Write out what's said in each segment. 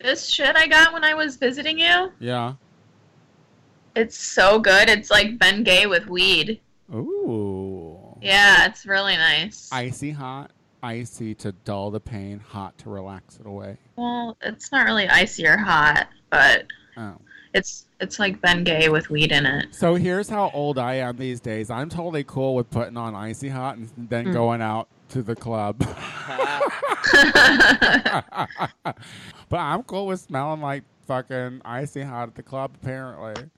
This shit I got when I was visiting you, Yeah. it's so good. It's like Bengay with weed. Ooh. Yeah, it's really nice. Icy hot, icy to dull the pain, hot to relax it away. well, it's not really icy or hot, but Oh. it's it's like Bengay with weed in it. So here's how old I am these days. I'm totally cool with putting on icy hot and then Mm. going out to the club. but I'm cool with smelling like fucking icy hot at the club, apparently.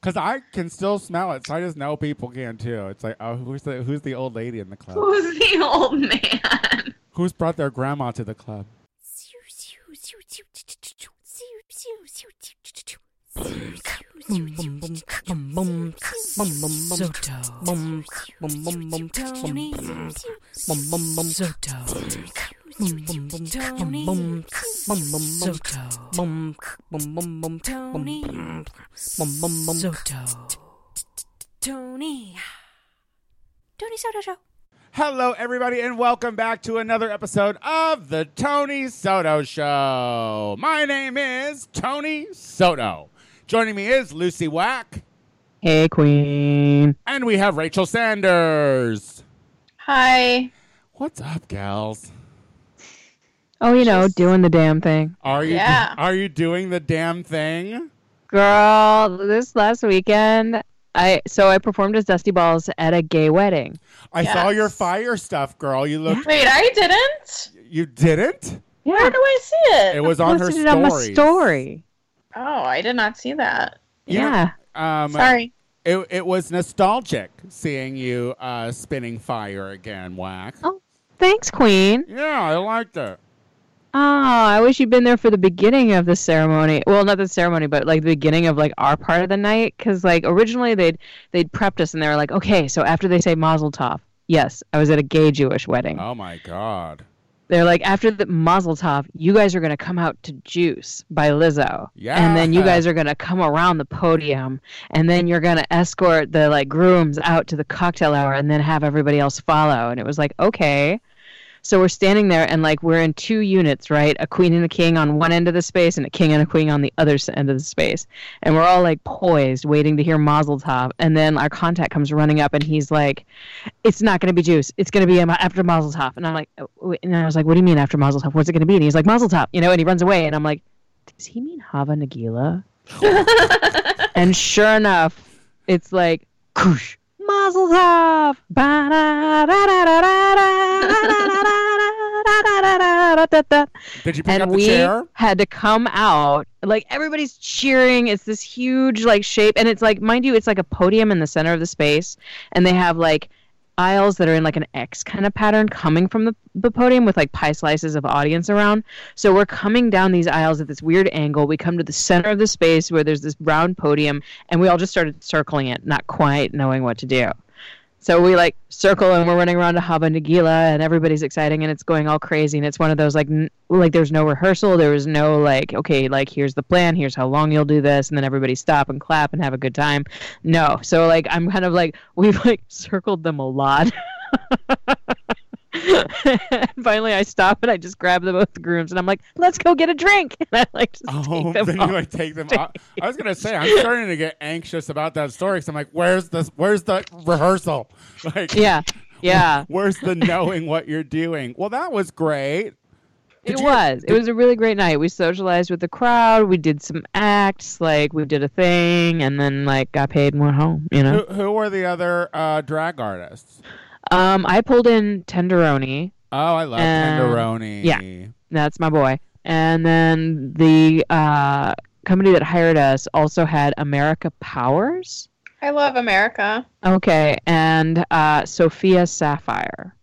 Because I can still smell it, so I just know people can too. It's like, oh, who's the who's the old lady in the club? Who's the old man? Who's brought their grandma to the club? Tony. Tony Soto Show. Hello, everybody, and welcome back to another episode of the Tony Soto Show. My name is Tony Soto. Joining me is Lucy Wack, Hey, Queen. and we have Rachel Sanders. Hi. What's up, gals? Oh, you know, Just- doing the damn thing. Are you Yeah. are you doing the damn thing? Girl, this last weekend, I so I performed as Dusty Balls at a gay wedding. I saw your fire stuff, girl. You looked. Wait, I didn't. You didn't. Where do I see it? It was on her Posted it on my story. Oh, I did not see that. You know, yeah. Um, Sorry. It, it was nostalgic seeing you uh, spinning fire again, Wack. Oh. Thanks, Queen. Yeah, I liked it. Oh, I wish you'd been there for the beginning of the ceremony. Well, not the ceremony, but like the beginning of like our part of the night. Because like originally they'd they'd prepped us and they were like, okay, so after they say Mazel Tov, yes, I was at a gay Jewish wedding. Oh my god. They're like, after the Mazel Tov, you guys are gonna come out to Juice by Lizzo, and then you guys are gonna come around the podium, and then you're gonna escort the like grooms out to the cocktail hour, and then have everybody else follow. And it was like, okay. So we're standing there, and like we're in two units, right? A queen and a king on one end of the space, and a king and a queen on the other end of the space. And we're all like poised, waiting to hear Mazel Tov. And then our contact comes running up, and he's like, it's not going to be juice. It's going to be after Mazel Tov. And I'm like, oh, oh and I was like, what do you mean after Mazel Tov? What's it going to be? And he's like, Mazel Tov, you know, and he runs away. And I'm like, does he mean Hava Nagila? and sure enough, it's like, koosh, Mazel Tov. Did you pick and up the we chair? Had to come out. Like everybody's cheering. It's this huge like shape. And it's like, mind you, it's like a podium in the center of the space. And they have like aisles that are in like an X kind of pattern coming from the, the podium with like pie slices of audience around. So we're coming down these aisles at this weird angle. We come to the center of the space where there's this round podium and we all just started circling it, not quite knowing what to do. So we like circle and we're running around to Hava Nagila and everybody's exciting and it's going all crazy and it's one of those like n- like there's no rehearsal there was no like okay like here's the plan here's how long you'll do this and then everybody stop and clap and have a good time. No. So like I'm kind of like we've like circled them a lot finally I stop and I just grab the both grooms and I'm like let's go get a drink and I like just Oh, take them then off. you like take them off. I was gonna say I'm starting to get anxious about that story. Cause I'm like, where's the where's the rehearsal? Like, yeah yeah Where's the knowing what you're doing? Well, that was great. Did it you- was. It was a really great night. We socialized with the crowd. We did some acts. Like we did a thing, and then like got paid and went home. You know. Who, who were the other uh, drag artists? Um, I pulled in Tenderoni. Oh, I love Um, Tenderoni. yeah. That's my boy. And then the uh, company that hired us also had America Powers. I love America. Okay, and uh, Sophia Sapphire.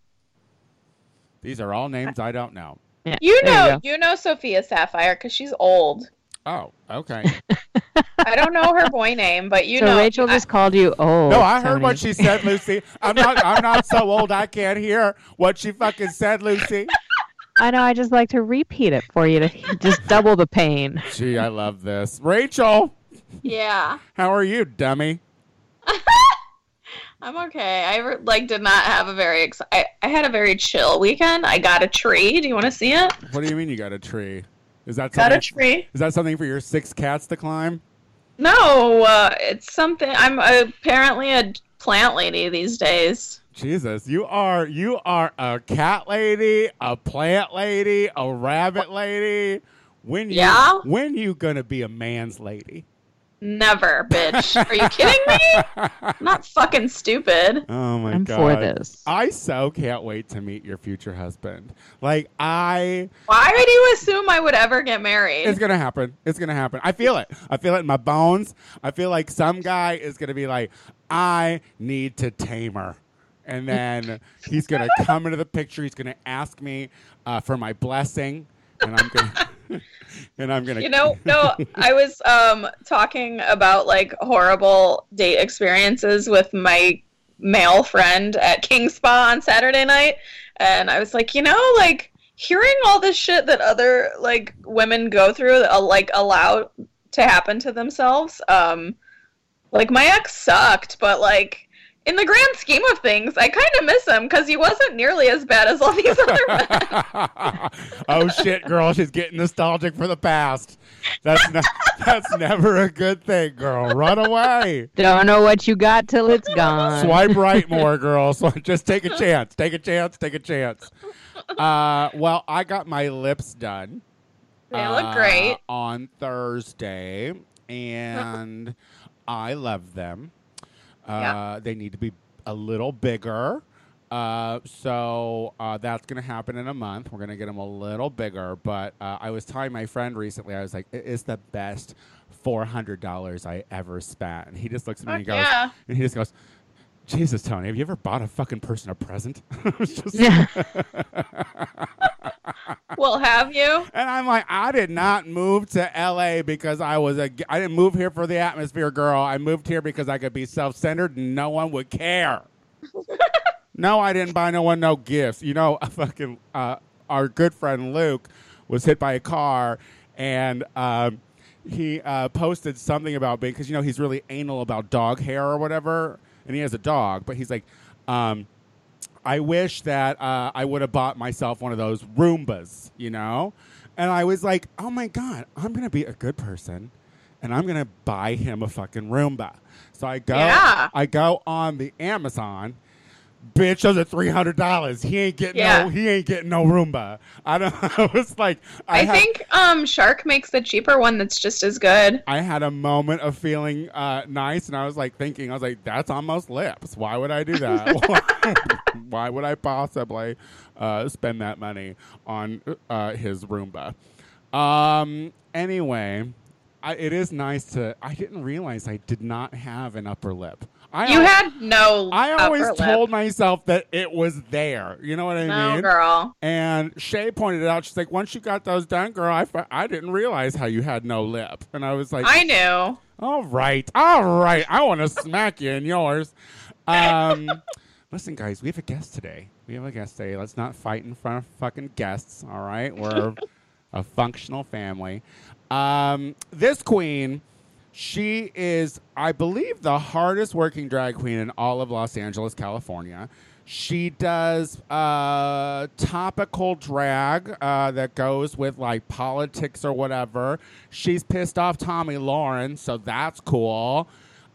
These are all names I don't know. Yeah, You know, go. you, know Sophia Sapphire because she's old. Oh, okay. I don't know her boy name, but you so know. Rachel I- just called you old. No, I heard what she said, Lucy. I'm not. I'm not so old I can't hear what she fucking said, Lucy. I know. I just like to repeat it for you to just double the pain. Gee, I love this. Rachel, yeah, how are you, dummy? I'm okay. I like did not have a very. Ex- I I had a very chill weekend. I got a tree. Do you want to see it? What do you mean you got a tree? Is that Got a tree. Is that something for your six cats to climb? No, uh, it's something. I'm apparently a plant lady these days. Jesus, you are you are a cat lady, a plant lady, a rabbit lady. When you Yeah? when you gonna be a man's lady? Never, bitch. Are you kidding me? I'm not fucking stupid. Oh my I'm god. for this. I so can't wait to meet your future husband. Like I Why would you assume I would ever get married? it's gonna happen. It's gonna happen. I feel it. I feel it in my bones. I feel like some guy is gonna be like, I need to tame her. And then he's gonna come into the picture. He's gonna ask me uh, for my blessing, and I'm gonna, and I'm gonna. You know, no, I was um talking about like horrible date experiences with my male friend at King Spa on Saturday night, and I was like, you know, like hearing all this shit that other like women go through, that, uh, like allow to happen to themselves. Um, like my ex sucked, but like. In the grand scheme of things, I kind of miss him because he wasn't nearly as bad as all these other men. oh shit, girl, she's getting nostalgic for the past. That's ne- that's never a good thing, girl. Run away. Don't know what you got till it's gone. Swipe right more, girl. So just take a chance. Take a chance. Take a chance. Uh, well, I got my lips done. They look uh, great. on Thursday, and I love them. Uh, Yeah. They need to be a little bigger. Uh, so uh, that's going to happen in a month. We're going to get them a little bigger. But uh, I was telling my friend recently, I was like, it is the best $400 I ever spent. And he just looks at me and he goes, yeah. and he just goes, Jesus, Tony, have you ever bought a fucking person a present? Just- Yeah. Well, have you? And I'm like, I did not move to LA because I was a. I didn't move here for the atmosphere, girl. I moved here because I could be self-centered and no one would care. no, I didn't buy no one no gifts. You know, fucking uh, our good friend Luke was hit by a car, and um, he uh, posted something about being because you know he's really anal about dog hair or whatever, and he has a dog, but he's like. Um, I wish that uh, I would have bought myself one of those Roombas, you know? And I was like, oh my God, I'm going to be a good person and I'm going to buy him a fucking Roomba. So I go, Yeah. I go on the Amazon. Bitch, those are three hundred dollars. He ain't getting Yeah. no. He ain't getting no Roomba. I don't. I was like, I, I, had, think um Shark makes the cheaper one that's just as good. I had a moment of feeling uh, nice, and I was like thinking, I was like, that's almost lips. Why would I do that? Why would I possibly uh, spend that money on uh, his Roomba? Um. Anyway, I, it is nice to. I didn't realize I did not have an upper lip. I You al- had no. I always upper lip. told myself that it was there. You know what I No, mean? girl. And Shay pointed it out. She's like, once you got those done, girl, I, I didn't realize how you had no lip. And I was like, I knew. all right, all right. I want to smack you in yours. Um, listen, guys, we have a guest today. We have a guest today. Let's not fight in front of fucking guests, all right? We're a functional family. Um, this queen, she is, I believe, the hardest working drag queen in all of Los Angeles, California. She does uh, topical drag uh, that goes with like politics or whatever. She's pissed off Tomi Lahren, so that's cool.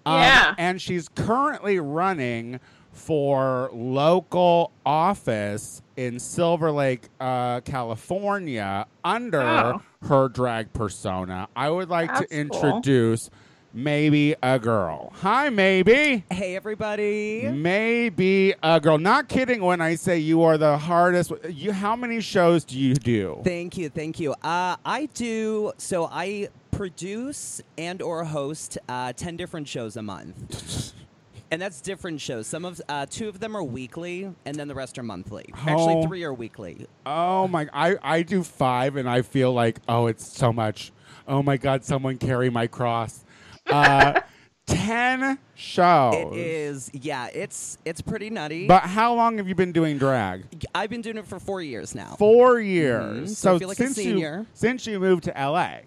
Um, Yeah. And she's currently running for local office in Silver Lake, uh, California, under Oh. her drag persona. I would like That's to cool. introduce maybe a girl. Hi, maybe. Hey, everybody. Maybe a girl. Not kidding when I say you are the hardest. You, how many shows do you do? Thank you, thank you. Uh, I do so. I produce and or host uh, ten different shows a month, and that's different shows. Some of uh, two of them are weekly, and then the rest are monthly. Oh. Actually, three are weekly. Oh my! I I do five, and I feel like oh, it's so much. Oh my God! Someone carry my cross. Uh, Ten shows. It is, yeah. It's it's pretty nutty. But how long have you been doing drag? I've been doing it for four years now. Four years. Mhm, so I feel like a since you senior. since you moved to LA,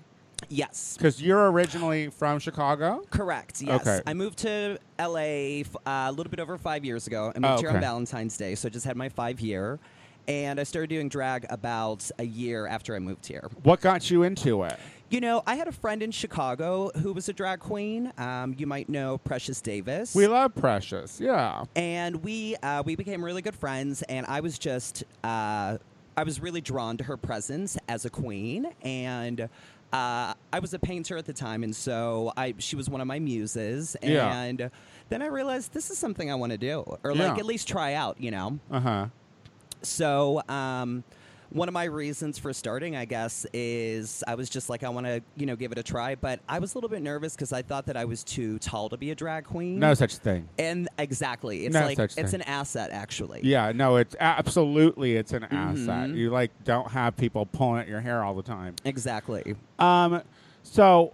Yes. because you're originally from Chicago. Correct. Yes. Okay. I moved to LA f- uh, a little bit over five years ago. I moved here okay. on Valentine's Day, so I just had my five year. and I started doing drag about a year after I moved here. What got you into it? You know, I had a friend in Chicago who was a drag queen. Um, you might know Precious Davis. We love Precious. Yeah. and we uh, we became really good friends. And I was just uh, I was really drawn to her presence as a queen, and uh, I was a painter at the time, and so I she was one of my muses. Yeah. And then I realized this is something I want to do, or like Yeah. at least try out. You know. Uh huh. So, um, one of my reasons for starting, I guess, is I was just like, I want to, you know, give it a try. But I was a little bit nervous because I thought that I was too tall to be a drag queen. No such thing. And exactly, it's No like it's thing. an asset, actually. Yeah, no, it's absolutely it's an asset. Mhm. You like don't have people pulling at your hair all the time. Exactly. Um, so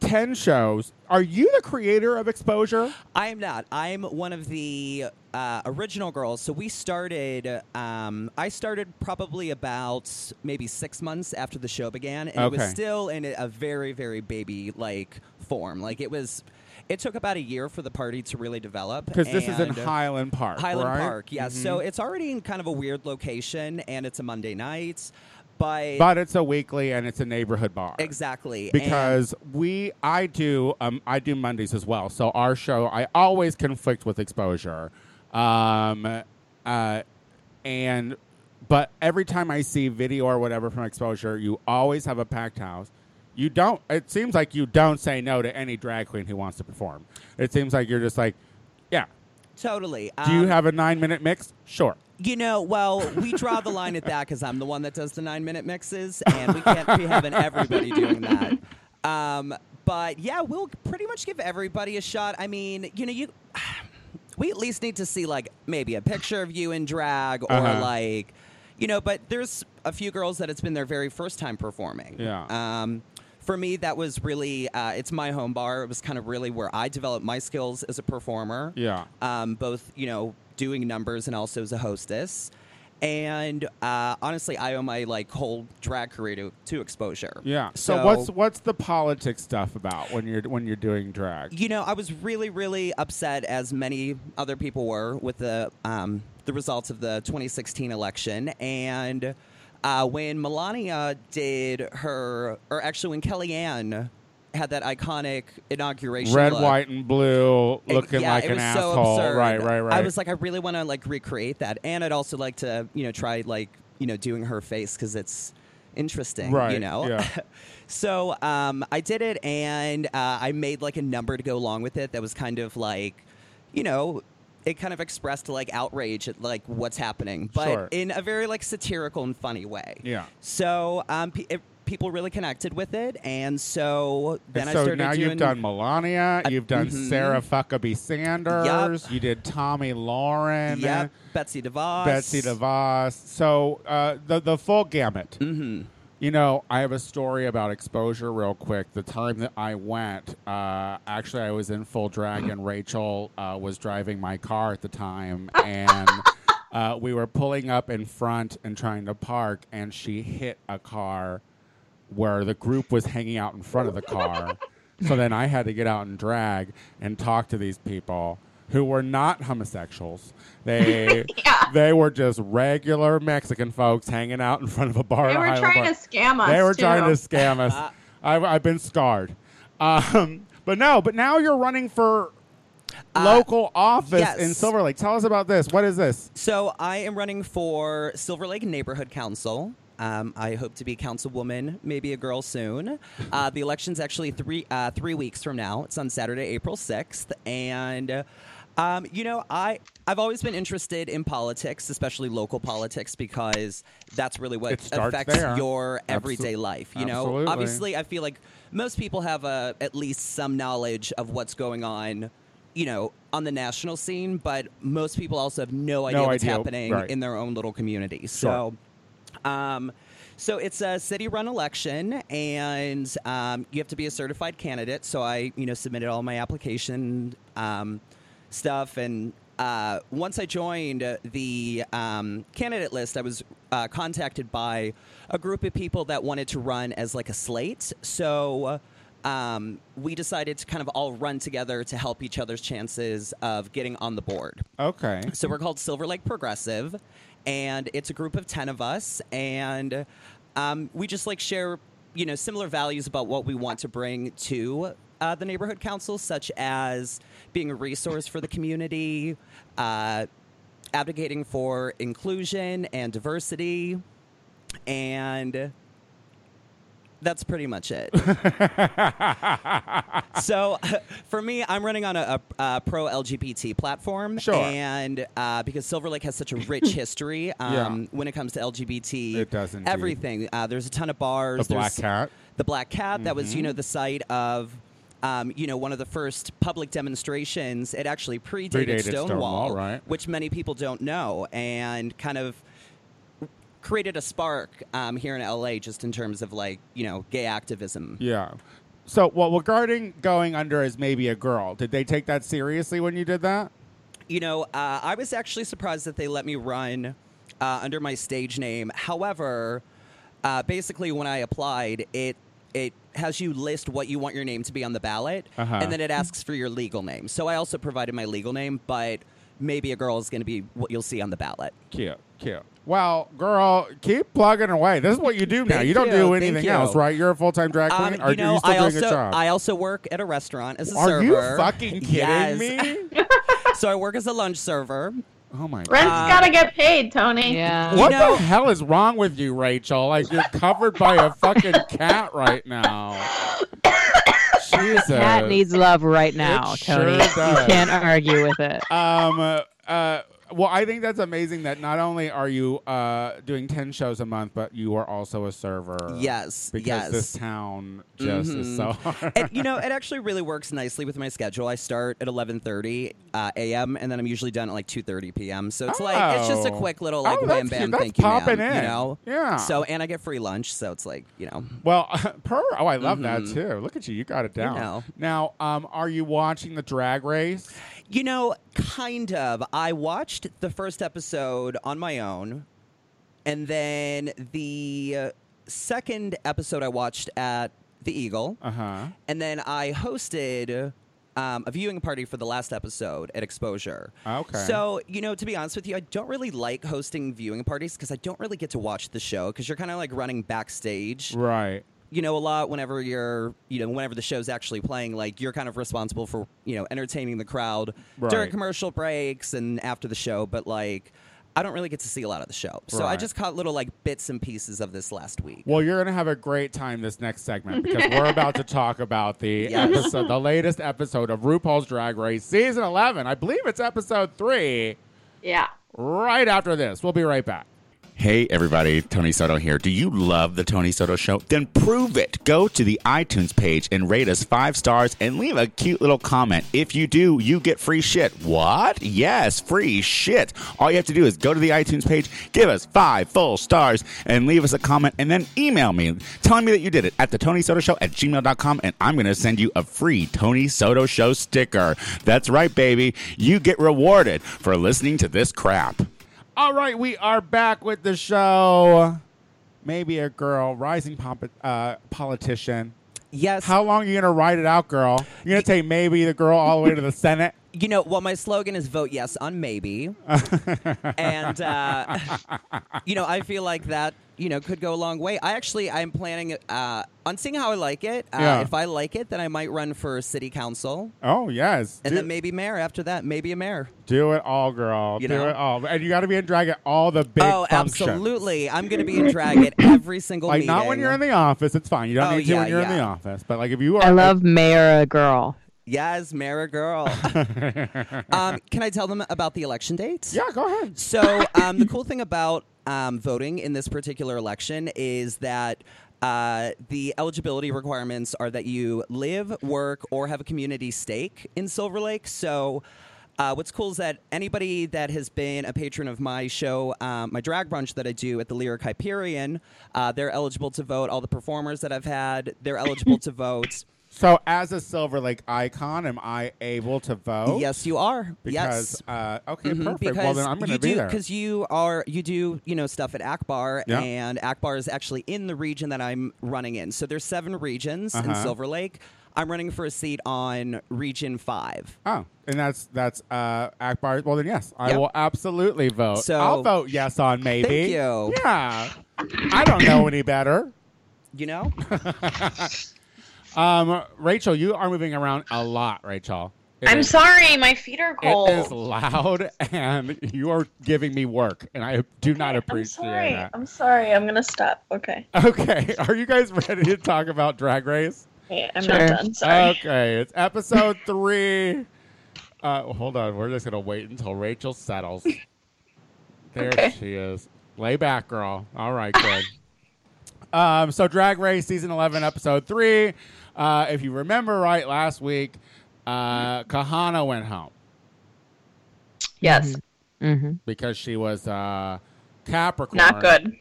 ten shows. Are you the creator of Exposure? I am not. I'm one of the uh, original girls. So we started. Um, I started probably about maybe six months after the show began, and it was still in a very, very baby like form. Like it was. It took about a year for the party to really develop. Because this is in Highland Park. Highland right? Park, yeah. So Mhm. it's already in kind of a weird location, and it's a Monday night. But, but it's a weekly and it's a neighborhood bar. exactly Because we, I do, um, I do Mondays as well. So our show, I always conflict with exposure, um, uh, and but every time I see video or whatever from exposure, you always have a packed house. You don't. It seems like you don't say no to any drag queen who wants to perform. It seems like you're just like, yeah. totally. Do you Um, have a nine minute mix? Sure. You know, well, we draw the line at that because I'm the one that does the nine minute mixes, and we can't be having everybody doing that. Um, but yeah, we'll pretty much give everybody a shot. I mean, you know, you we at least need to see like maybe a picture of you in drag or Uh-huh. like, you know. But there's a few girls that it's been their very first time performing. Yeah. Um, for me, that was really uh, it's my home bar. It was kind of really where I developed my skills as a performer Yeah. um, both you know doing numbers and also as a hostess. And uh, honestly, I owe my like whole drag career to, to exposure. Yeah. So, So, what's what's the politics stuff about when you're when you're doing drag? you know, I was really, really upset, as many other people were, with the um, the results of the 2016 election. And uh, when Melania did her, or actually when Kellyanne had that iconic inauguration, Red, look, white, and blue, looking yeah, like it an was asshole. So absurd. Right, right, right. I was like, I really want to like recreate that, and I'd also like to, you know, try like, you know, doing her face because it's interesting, Right, You know. yeah. so um, I did it, and uh, I made like a number to go along with it that was kind of like, you know. It kind of expressed like outrage at like what's happening, but Sure. in a very like satirical and funny way. Yeah. So um, it, people really connected with it, and so then And I so started now doing. you've done Melania, you've done mhm. Sarah Fuckabee Sanders, you did Tomi Lahren, Yep, Betsy DeVos. Betsy DeVos. So uh, the the full gamut. Mm-hmm. You know, I have a story about exposure real quick. The time that I went, uh, actually, I was in full drag, and Rachel uh, was driving my car at the time, and uh, we were pulling up in front and trying to park, and she hit a car where the group was hanging out in front of the car. so then I had to get out and drag and talk to these people who were not homosexuals. They Yeah. they were just regular Mexican folks hanging out in front of a bar. They were trying bar. to scam us. They were too. trying to scam us. I've, I've been scarred. Um, but no, but now you're running for local office yes. in Silver Lake. Tell us about this. What is this? So I am running for Silver Lake Neighborhood Council. Um, I hope to be a councilwoman, maybe a girl soon. Uh, the election's actually three uh, three weeks from now. It's on Saturday, April sixth, and um, you know I I've always been interested in politics, especially local politics, because that's really what affects there. your Absol- everyday life. You know, absolutely. obviously, I feel like most people have a, at least some knowledge of what's going on. You know, on the national scene, but most people also have no idea what's idea, happening right. in their own little community. So, um, so it's a city-run election, and um, you have to be a certified candidate. So I, you know, submitted all my application um, stuff, and uh, once I joined the um, candidate list, I was uh, contacted by a group of people that wanted to run as like a slate. So. um, we decided to kind of all run together to help each other's chances of getting on the board. Okay. So we're called Silver Lake Progressive, and it's a group of ten of us, and um, we just like share, you know, similar values about what we want to bring to uh, the neighborhood council, such as being a resource for the community, uh, advocating for inclusion and diversity, and that's pretty much it. so, for me, I'm running on a, a, a pro LGBT platform, Sure. and uh, because Silver Lake has such a rich history um, Yeah. when it comes to LGBT, It does indeed. everything. Uh, there's a ton of bars. The. Black Cat. the Black Cat. That was, you Mm-hmm. know, the site of, um, you know, one of the first public demonstrations. It actually predated, Predated Stonewall, Stonewall, right. which many people don't know, and kind of created a spark um, here in LA, just in terms of like, you know, gay activism. Yeah. So, well, regarding going under as maybe a girl, did they take that seriously when you did that? You know, uh, I was actually surprised that they let me run uh, under my stage name. However, uh, basically, when I applied, it it has you list what you want your name to be on the ballot, Uh-huh. and then it asks for your legal name. So I also provided my legal name, but maybe a girl is going to be what you'll see on the ballot. Cute, cute. Well, girl, keep plugging away. This is what you do now. Thank you don't you, do anything you. else, right? You're a full time drag Um, queen, or you know, are you still I doing also a job? I also work at a restaurant as a are server. you fucking kidding Yes. me? so I work as a lunch server. Oh my god. Rent's Uh, gotta get paid, Tony. Yeah. You What know- the hell is wrong with you, Rachel? Like you're covered by a fucking cat right now. Jesus. Cat needs love right now, It Tony. sure does. You can't argue with it. Um. Uh, uh. Well, I think that's amazing that not only are you uh, doing ten shows a month, but you are also a server. Yes, Because yes. this town just is Mhm. so hard. and you know, it actually really works nicely with my schedule. I start at 11:30 uh, a.m. and then I'm usually done at like 2:30 p.m. So it's like it's just a Oh. quick little like Oh, wham bam thank you popping ma'am, in. you know. Yeah. So and I get free lunch, so it's like you know. Well, per. Oh, I love that Mhm. too. Look at you. You got it down. know. Now, um, are you watching the drag race? You know, kind of. I watched the first episode on my own, and then the uh, second episode I watched at the Eagle, Uh huh. and then I hosted um, a viewing party for the last episode at Exposure. Okay. So, you know, to be honest with you, I don't really like hosting viewing parties because I don't really get to watch the show because you're kind of like running backstage. Right. You know, a lot whenever you're, you know, whenever the show's actually playing, like you're kind of responsible for, you know, entertaining the crowd during commercial breaks and after the show. But like, I don't really get to see a lot of the show. So I just caught little like bits and pieces of this last week. Well, you're gonna have a great time this next segment because we're about to talk about the Yes. episode, the latest episode of RuPaul's Drag Race season 11. I believe it's episode three. Yeah. Right after this, we'll be right back. Hey everybody, Tony Soto here. Do you love the Tony Soto show? Then prove it. Go to the iTunes page and rate us five stars and leave a cute little comment. If you do, you get free shit. What? Yes, free shit. All you have to do is go to the iTunes page, give us five full stars, and leave us a comment, and then email me telling me that you did it at the Tony Soto Show at gmail.com, and I'm going to send you a free Tony Soto Show sticker. That's right, baby. You get rewarded for listening to this crap. All right, we are back with the show. Maybe a girl, rising pop- uh, politician. Yes. How long are you gonna ride it out, girl? You're gonna take maybe the girl all the way to the Senate? You know, well, my slogan is vote yes on maybe. and, uh, you know, I feel like that, you know, could go a long way. I actually, I'm planning uh, on seeing how I like it. Uh, Yeah. If I like it, then I might run for city council. Oh yes, And do, then maybe mayor after that. Maybe a mayor. do it all, girl. You do know? it all, and you got to be in drag at all the big oh, functions. absolutely. I'm going to be in drag at every single Like meeting. not when you're in the office. It's fine. You don't Oh, need to yeah, when you're in the office. But like if you are, I love Mayor a girl. Yes, mayor girl. um, can I tell them about the election dates? yeah, go ahead. So um, the cool thing about um, voting in this particular election is that uh, the eligibility requirements are that you live, work, or have a community stake in Silver Lake. So. Uh, what's cool is that anybody that has been a patron of my show, um, my drag brunch that I do at the Lyric Hyperion, uh, they're eligible to vote. All the performers that I've had, they're eligible to vote. So, as a Silver Lake icon, am I able to vote? Yes, you are. Because yes. uh, okay, Mhm, perfect. Because Well, then I'm going to be do, there. Because you are you do you know stuff at Akbar, Yeah. and Akbar is actually in the region that I'm running in. So there's seven regions in Uh-huh. Silver Lake. I'm running for a seat on Region Five. Oh, and that's that's uh Akbar. Well, then yes, I Yep. will absolutely vote. So- I'll vote yes on maybe. Thank you. Yeah, I don't know any better. You know, Um, Rachel, you are moving around a lot, Rachel. It I'm is- sorry, my feet are cold. It is loud, and you are giving me work, and I do not appreciate I'm appreciate sorry. that. I'm sorry. I'm gonna stop. Okay. Okay, are you guys ready to talk about Drag Race? Wait, I'm Sure. not done. Sorry. Okay, it's episode three. Uh, hold on, we're just gonna wait until Rachel settles. There Okay. she is. Lay back, girl. All right, good. um, so Drag Race season eleven, episode three. Uh, if you remember right, last week, uh, Kahanna went home yes. Mm-hmm. because she was uh, Capricorn. Not good.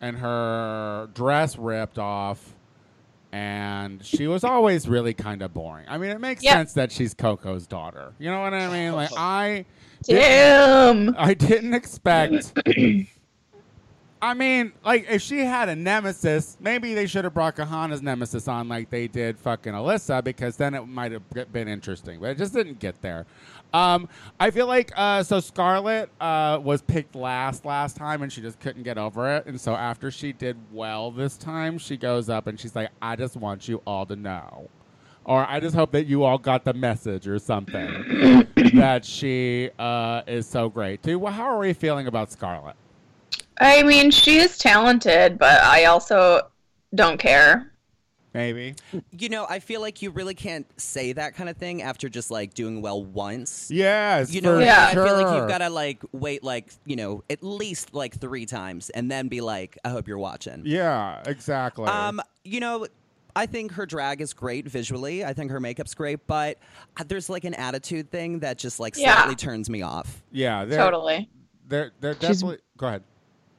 and her dress ripped off and she was always really kind of boring. I mean, it makes Yep. sense that she's Coco's daughter. You know what I mean? Like I Damn. I didn't expect I mean, like if she had a nemesis, maybe they should have brought Kahanna's nemesis on like they did fucking Alyssa because then it might have been interesting. But it just didn't get there. Um, I feel like uh, so Scarlet uh, was picked last last time and she just couldn't get over it. And so after she did well this time, she goes up and she's like, "I just want you all to know." Or I just hope that you all got the message or something that she uh, is so great too. Well, how are we feeling about Scarlet? I mean, she is talented, but I also don't care. Maybe. you know, I feel like you really can't say that kind of thing after just like doing well once. Yes, You know, for Yeah. I feel like you've got to like wait like you know at least like three times and then be like, I hope you're watching. Yeah, exactly. Um, you know, I think her drag is great visually. I think her makeup's great, but uh, there's like an attitude thing that just like Yeah. slightly turns me off. yeah, they're, Totally. They're they're She's- definitely. Go ahead.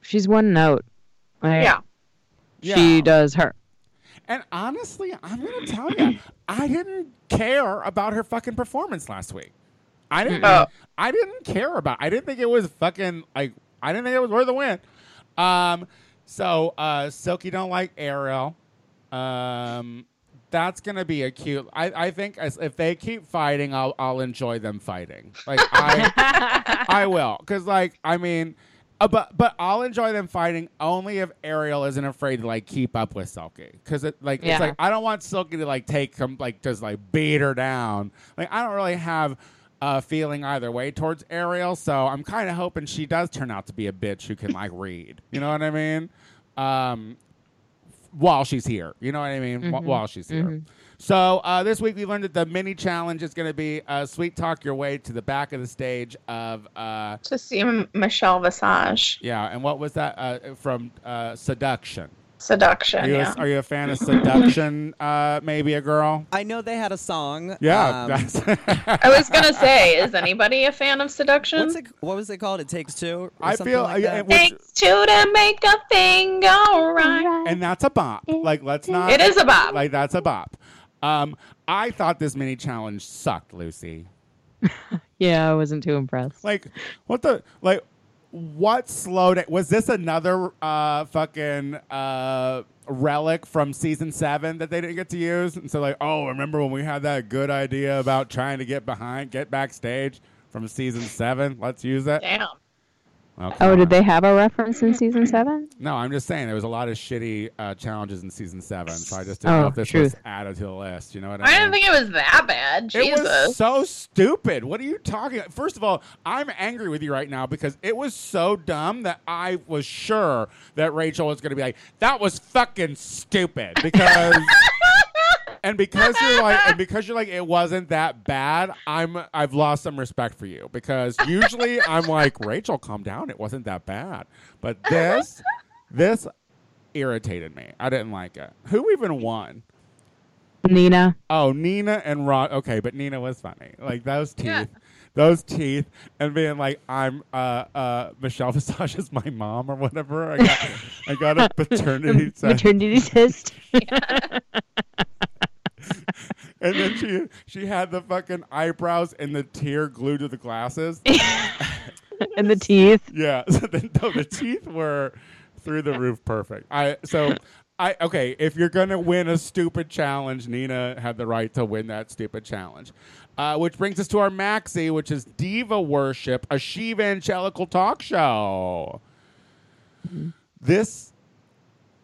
She's one note. Like, Yeah. She Yeah. does her. And honestly, I'm gonna tell you, I didn't care about her fucking performance last week. I didn't. Oh. I didn't care about. I didn't think it was fucking like. I didn't think it was worth the win. Um. So, uh, Silky don't like Ariel. Um. That's gonna be a cute. I, I think as if they keep fighting, I'll I'll enjoy them fighting. Like I I will, because like I mean, uh, but but I'll enjoy them fighting only if Ariel isn't afraid to like keep up with Silky, because it like Yeah. it's like I don't want Silky to like take some like just like beat her down. Like I don't really have a feeling either way towards Ariel, so I'm kind of hoping she does turn out to be a bitch who can like read. You know what I mean? Um, while she's here, you know what I mean? Mhm. While she's here. Mhm. So uh, this week we learned that the mini challenge is going to be uh, sweet talk your way to the back of the stage of uh, To see M- Michelle Visage. yeah. And what was that uh, from uh, Seduction? Seduction. Are you, yeah. a, are you a fan of Seduction? uh, maybe a girl. I know they had a song. Yeah, um, that's I was gonna say, is anybody a fan of Seduction? what's it? What was it called? It takes two. Or I feel- like yeah, that? it was- Takes two to make a thing go right. and that's a bop. Like let's not. It is a bop. Like that's a bop. Um, I thought this mini challenge sucked, Lucy. Yeah, I wasn't too impressed. Like what the like what slowed it was this another uh fucking uh relic from season seven that they didn't get to use and so like oh remember when we had that good idea about trying to get behind get backstage from season seven let's use it Damn. Okay. Oh, did they have a reference in season seven? no i'm just saying there was a lot of shitty uh challenges in season seven so i just didn't know Oh, if this was added to the list you know what i, I didn't think it was that bad. It was so stupid. What are you talking? First of all, I'm angry with you right now because it was so dumb that I was sure that Rachel was going to be like, "That was fucking stupid," because and because you're like, and because you're like, it wasn't that bad. I'm I've lost some respect for you because usually I'm like, Rachel, calm down. It wasn't that bad, but this this irritated me. I didn't like it. Who even won? Nina. Oh, Nina and Rod. Okay, but Nina was funny. Like those teeth, Yeah. those teeth, and being like, "I'm uh uh Michelle Visage is my mom or whatever." I got I got a paternity test. Maternity test. and then she she had the fucking eyebrows and the tear glued to the glasses. and the teeth. Yeah, so then, no, the teeth were through the roof, perfect. I so I okay. If you're gonna win a stupid challenge, Nina had the right to win that stupid challenge. Uh, which brings us to our maxi, which is Diva Worship, a she evangelical talk show. This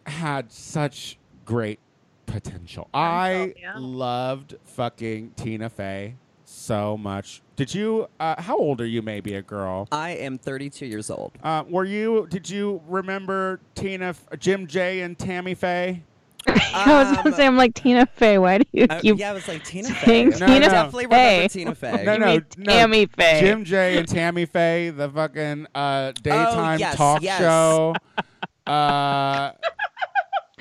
had such great potential. I yeah. loved fucking Tina Fey so much. Did you? Uh, how old are you? Maybe a girl. I am 32 years old. Uh, were you? Did you remember Tina, Jim J, and Tammy Faye? I was gonna Um, say, I'm like Tina Fey. Why do you Uh, yeah, I was like Tina saying Fey. No, Tina no. Definitely Fey? remember Tina Fey. No, no, no. Tammy Faye. Jim J and Tammy Faye, the fucking uh, daytime Oh, yes, talk yes. show. Uh,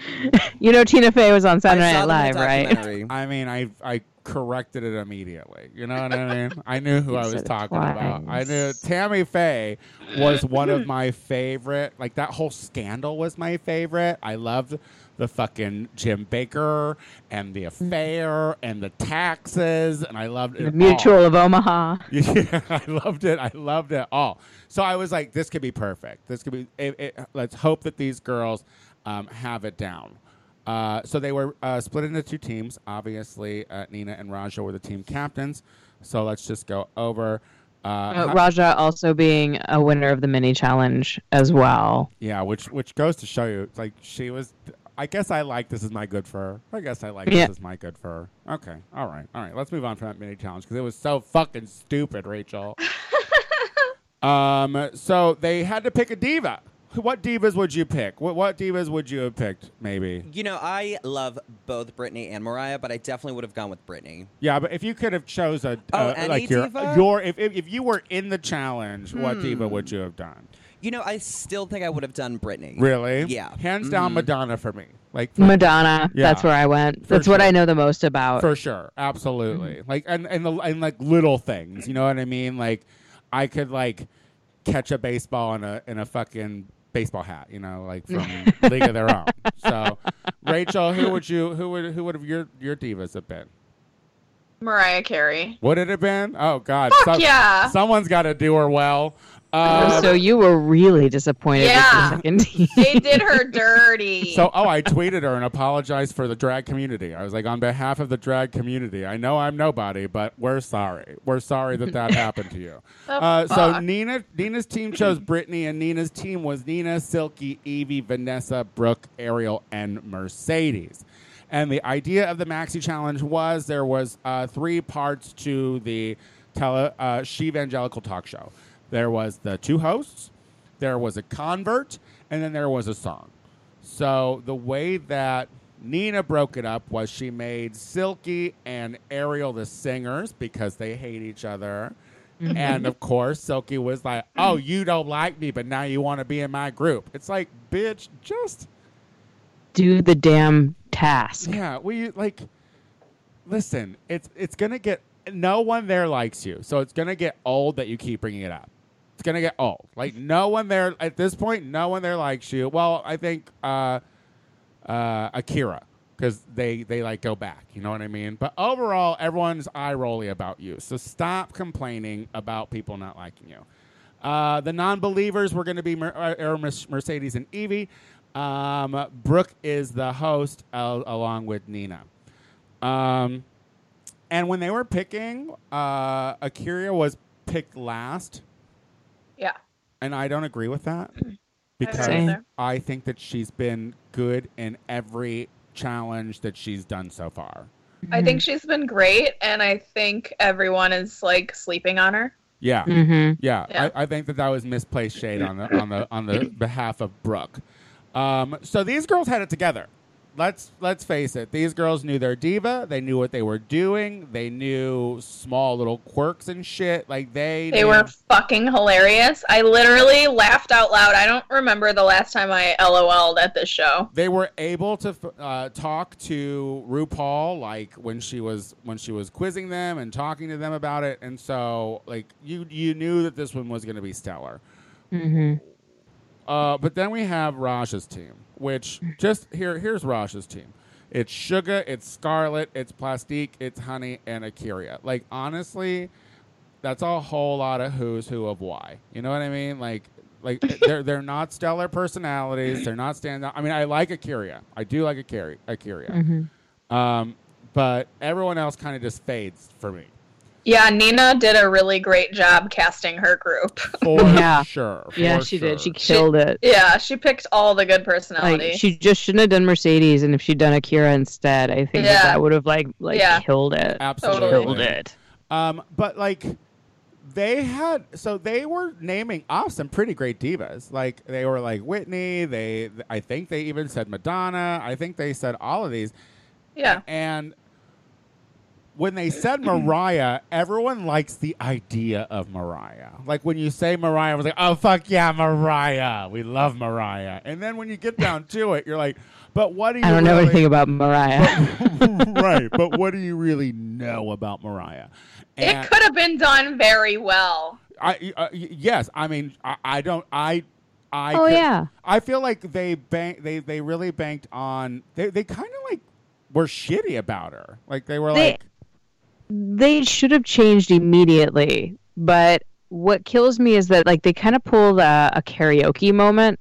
You know, Tina Fey was on Saturday Night Live, right? I mean, I I corrected it immediately. You know what I mean? I knew who You I was said it talking about. I knew Tammy Faye was one of my favorite. Like that whole scandal was my favorite. I loved the fucking Jim Bakker and the mm-hmm. affair and the taxes, and I loved it. The all. Mutual of Omaha. Yeah, I loved it. I loved it all. So I was like, this could be perfect. This could be. It, it, let's hope that these girls um, have it down. Uh, so they were uh, split into two teams. Obviously, uh, Nina and Ra'Jah were the team captains. So let's just go over. Uh, Uh, Ra'Jah also being a winner of the mini challenge as well. yeah, which which goes to show you, like she was. I guess I like this is my good for her. I guess I like Yeah. this is my good for her. Okay, all right, all right. Let's move on from that mini challenge because it was so fucking stupid, Rachel. um, so they had to pick a diva. What divas would you pick? What what divas would you have picked? Maybe. You know, I love both Britney and Mariah, but I definitely would have gone with Britney. Yeah, but if you could have chose a Oh, uh, any like your diva? your if, if if you were in the challenge, what diva Hmm. would you have done? You know, I still think I would have done Britney. Really? Yeah. Hands down, Mhm. Madonna for me. Like for- Madonna. Yeah. That's where I went. For That's what. I know the most about. For sure, absolutely. Mm-hmm. Like and and the and like little things, you know what I mean? Like I could like catch a baseball in a in a fucking baseball hat, you know, like from League of Their Own. So, Rachel, who would you who would who would have your your divas have been? Mariah Carey. Would it have been? Oh God, Fuck some- yeah. someone's got to do her well. Um, so you were really disappointed Yeah. with your second team. They did her dirty. So, oh, I tweeted her and apologized for the drag community. I was like, on behalf of the drag community, I know I'm nobody, but we're sorry. We're sorry that that happened to you. Uh, so? Nina, Nina's team chose Britney, and Nina's team was Nina, Silky, Yvie, Vanessa, Brooke, Ariel, and Mercedes. And the idea of the maxi challenge was there was uh, three parts to the tele uh, she evangelical talk show. There was the two hosts, there was a convert, and then there was a song. So the way that Nina broke it up was she made Silky and Ariel the singers because they hate each other. Mm-hmm. And of course, Silky was like, "Oh, you don't like me, but now you want to be in my group." It's like, bitch, just Do the damn task. yeah. We like, listen. It's it's gonna get. No one there likes you, so it's gonna get old that you keep bringing it up. Gonna get old. Like no one there at this point. No one there likes you. Well, I think uh, uh, A'keria because they they like go back. You know what I mean? But overall, everyone's eye rolly about you. So stop complaining about people not liking you. Uh, the non-believers were going to be Mer- uh, Mercedes and Yvie. Um, Brooke is the host uh, along with Nina. Um, and when they were picking, uh, A'keria was picked last. And I don't agree with that because Same. I think that she's been good in every challenge that she's done so far. I think she's been great, and I think everyone is like sleeping on her. Yeah, hmm yeah. Yeah. I, I think that that was misplaced shade on the on the on the behalf of Brooke. Um, so these girls had it together. Let's let's face it. These girls knew their diva. They knew what they were doing. They knew small little quirks and shit. Like they They knew- were fucking hilarious. I literally laughed out loud. I don't remember the last time I LOL'd at this show. they were able to uh, talk to RuPaul like when she was when she was quizzing them and talking to them about it, and so like you you knew that this one was going to be stellar. hmm Uh, but then we have Raj's team, which just here here's Raj's team. It's Shuga, it's Scarlet, it's Plastique, it's Honey, and A'keria. Like honestly, that's a whole lot of who's who of why. You know what I mean? Like like they're they're not stellar personalities. They're not stand I mean, I like A'keria. I do like A'keria. A'keria. Mm-hmm. Um, but everyone else kind of just fades for me. Yeah, Nina did a really great job casting her group. For Yeah. sure. Yeah, for she did. She sure. killed it. yeah, she picked all the good personality. Like she just shouldn't have done Mercedes, and if she'd done A'keria instead, I think that, Yeah. that would have like like Yeah. killed it. Absolutely. Killed it. Um, but like they had so they were naming off some pretty great divas. Like they were like Whitney, they I think they even said Madonna. I think they said all of these. yeah. And when they said Mariah, everyone likes the idea of Mariah. Like when you say Mariah, I was like, oh fuck yeah, Mariah. We love Mariah. And then when you get down to it, you're like, but what do you I don't know anything about Mariah. right, but what do you really know about Mariah? It could have been done very well. I uh, yes, I mean I, I don't I I oh could- yeah. I feel like they bank they they really banked on they they kind of like were shitty about her. Like they were They- like they should have changed immediately. But what kills me is that like they kind of pulled a, a karaoke moment.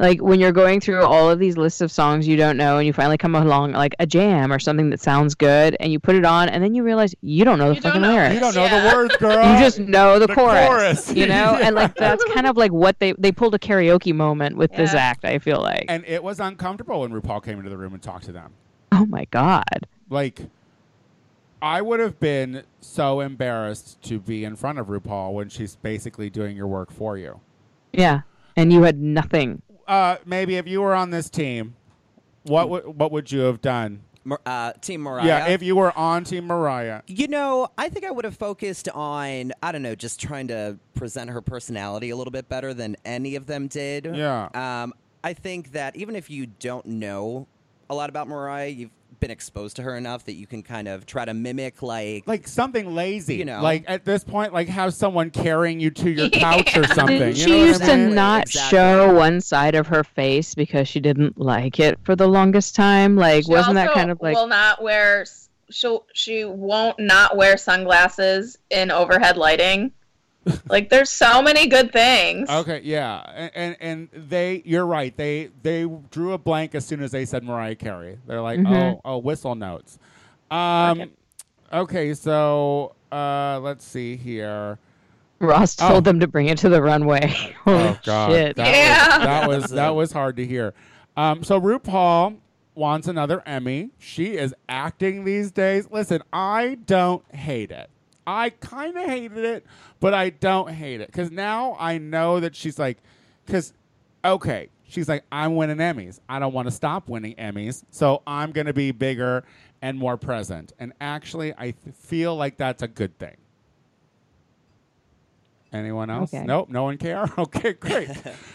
Like when you're going through all of these lists of songs you don't know, and you finally come along like a jam or something that sounds good, and you put it on, and then you realize you don't know the You fucking know. lyrics. you don't know Yeah. the words, girl. You just know the, The chorus, chorus. you know, and like that's kind of like what they they pulled a karaoke moment with this act. I feel like, and it was uncomfortable when RuPaul came into the room and talked to them. oh my god, Like I would have been so embarrassed to be in front of RuPaul when she's basically doing your work for you. yeah, and you had nothing. Uh, maybe if you were on this team, what would what would you have done? Uh, Team Mariah. Yeah, if you were on Team Mariah. You know, I think I would have focused on, I don't know, just trying to present her personality a little bit better than any of them did. Yeah. Um, I think that even if you don't know a lot about Mariah, you've been exposed to her enough that you can kind of try to mimic, like, like something lazy. You know. like at this point, like have someone carrying you to your couch or something. Didn't you she know what used I to mean? not Exactly. show one side of her face because she didn't like it for the longest time? Like, She wasn't that kind of like will not wear she she won't not wear sunglasses in overhead lighting. Like there's so many good things. Okay, yeah, and, and and they, you're right. They they drew a blank as soon as they said Mariah Carey. They're like, Mhm. oh, oh, whistle notes. Um, okay, so uh, let's see here. Ross Oh. told them to bring it to the runway? Holy oh God, shit! that Yeah. was, that was that was hard to hear. Um, so RuPaul wants another Emmy. She is acting these days. Listen, I don't hate it. I kind of hated it, but I don't hate it because now I know that she's like, because okay, she's like, I'm winning Emmys. I don't want to stop winning Emmys, so I'm going to be bigger and more present. And actually, I th- feel like that's a good thing. Anyone else? Okay. Nope, no one care. Okay, great.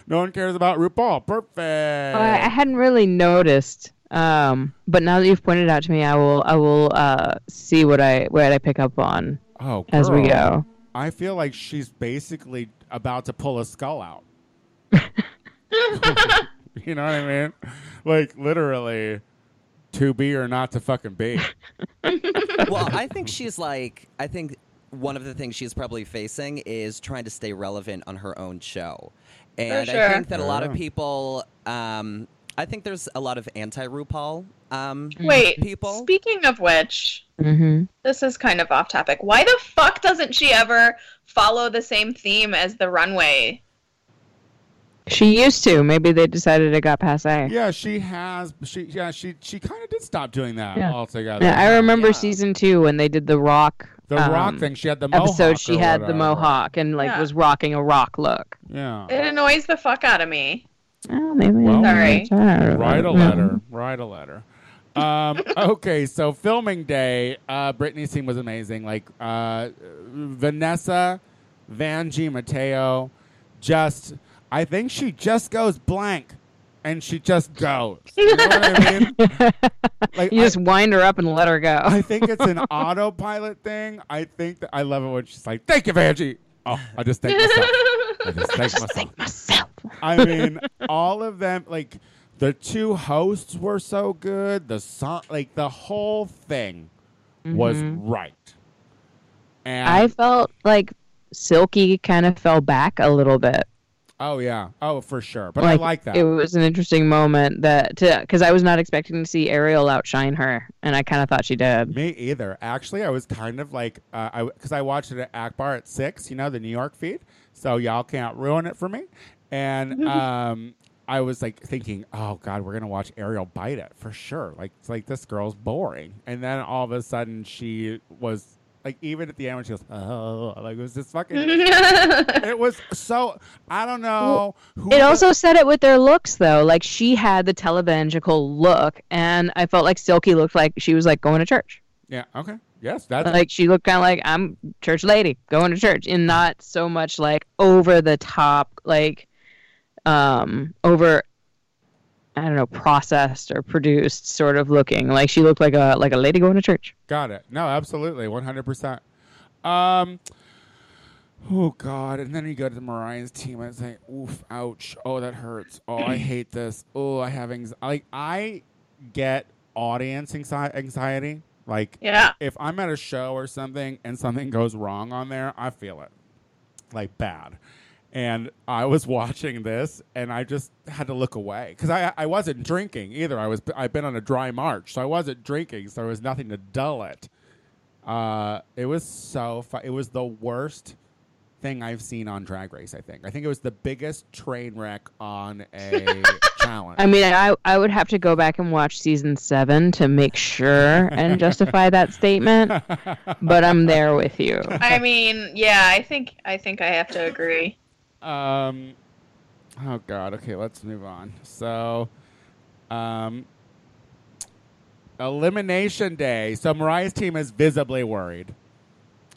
no one cares about RuPaul. Perfect. I, I hadn't really noticed, um, but now that you've pointed out to me, I will I will uh, see what I what I pick up on oh, as we go. I feel like she's basically about to pull a skull out. you know what I mean? Like literally, to be or not to fucking be. well, I think she's like, I think one of the things she's probably facing is trying to stay relevant on her own show. And I think that a lot of people, um, I think there's a lot of anti RuPaul um, Wait, people. speaking of which, hmm this is kind of off topic. Why the fuck doesn't she ever follow the same theme as the runway? She used to. Maybe they decided it got passe. Yeah, she has. She yeah, she she kind of did stop doing that Yeah. altogether. Yeah, I remember Yeah. season two when they did the rock. the rock um, thing. She had the mohawk episode. She or had the mohawk and like Yeah. was rocking a rock look. Yeah. It annoys the fuck out of me. Oh, maybe. Well, Sorry. Write a letter. Write a letter. Um, okay, so filming day, uh, Britney's team was amazing. Like uh, Vanessa, Vanjie, Mateo, just I think she just goes blank, and she just goes. You know what I mean? Like You I- just wind her up and let her go. I think it's an autopilot thing. I think that I love it when she's like, "Thank you, Vanjie." Oh, I just thank myself. I just thank myself. myself. I mean, all of them, like The two hosts were so good. The song, like the whole thing, was Mhm. right. And I felt like Silky kind of fell back a little bit. oh yeah, oh for sure. But like, I like that. It was an interesting moment that to because I was not expecting to see Ariel outshine her, and I kind of thought she did. Me either. Actually, I was kind of like, uh, I because I watched it at Akbar at six, you know, the New York feed. So y'all can't ruin it for me. And um, I was like thinking, oh God, we're gonna watch Ariel bite it for sure. Like, it's like this girl's boring. And then all of a sudden, she was like, even at the end when she goes, oh, like it was just fucking. it was so. I don't know. who It the- also said it with their looks though. Like she had the televangelical look, and I felt like Silky looked like she was like going to church. Yeah. Okay. Yes. That's Like she looked kind of like I'm church lady going to church, and not so much like over the top, like um over. I don't know, processed or produced, sort of looking like she looked like a like a lady going to church. Got it. No, absolutely, one hundred percent. Um. Oh God! And then you go to the Mariah's team and it's like, oof, ouch, oh that hurts, oh I hate this, oh I have anxiety. Like I get audience anxi- anxiety. Like yeah. if I'm at a show or something and something goes wrong on there, I feel it, like bad. And I was watching this, and I just had to look away because I I wasn't drinking either. I was I've been on a dry march, so I wasn't drinking, so there was nothing to dull it. Uh, it was so fu- it was the worst thing I've seen on Drag Race. I think I think it was the biggest train wreck on a challenge. I mean, I I would have to go back and watch season seven to make sure and justify that statement. But I'm there with you. I mean, yeah, I think I think I have to agree. Um, oh God. Okay, let's move on. So, um, elimination day. So Mariah's team is visibly worried.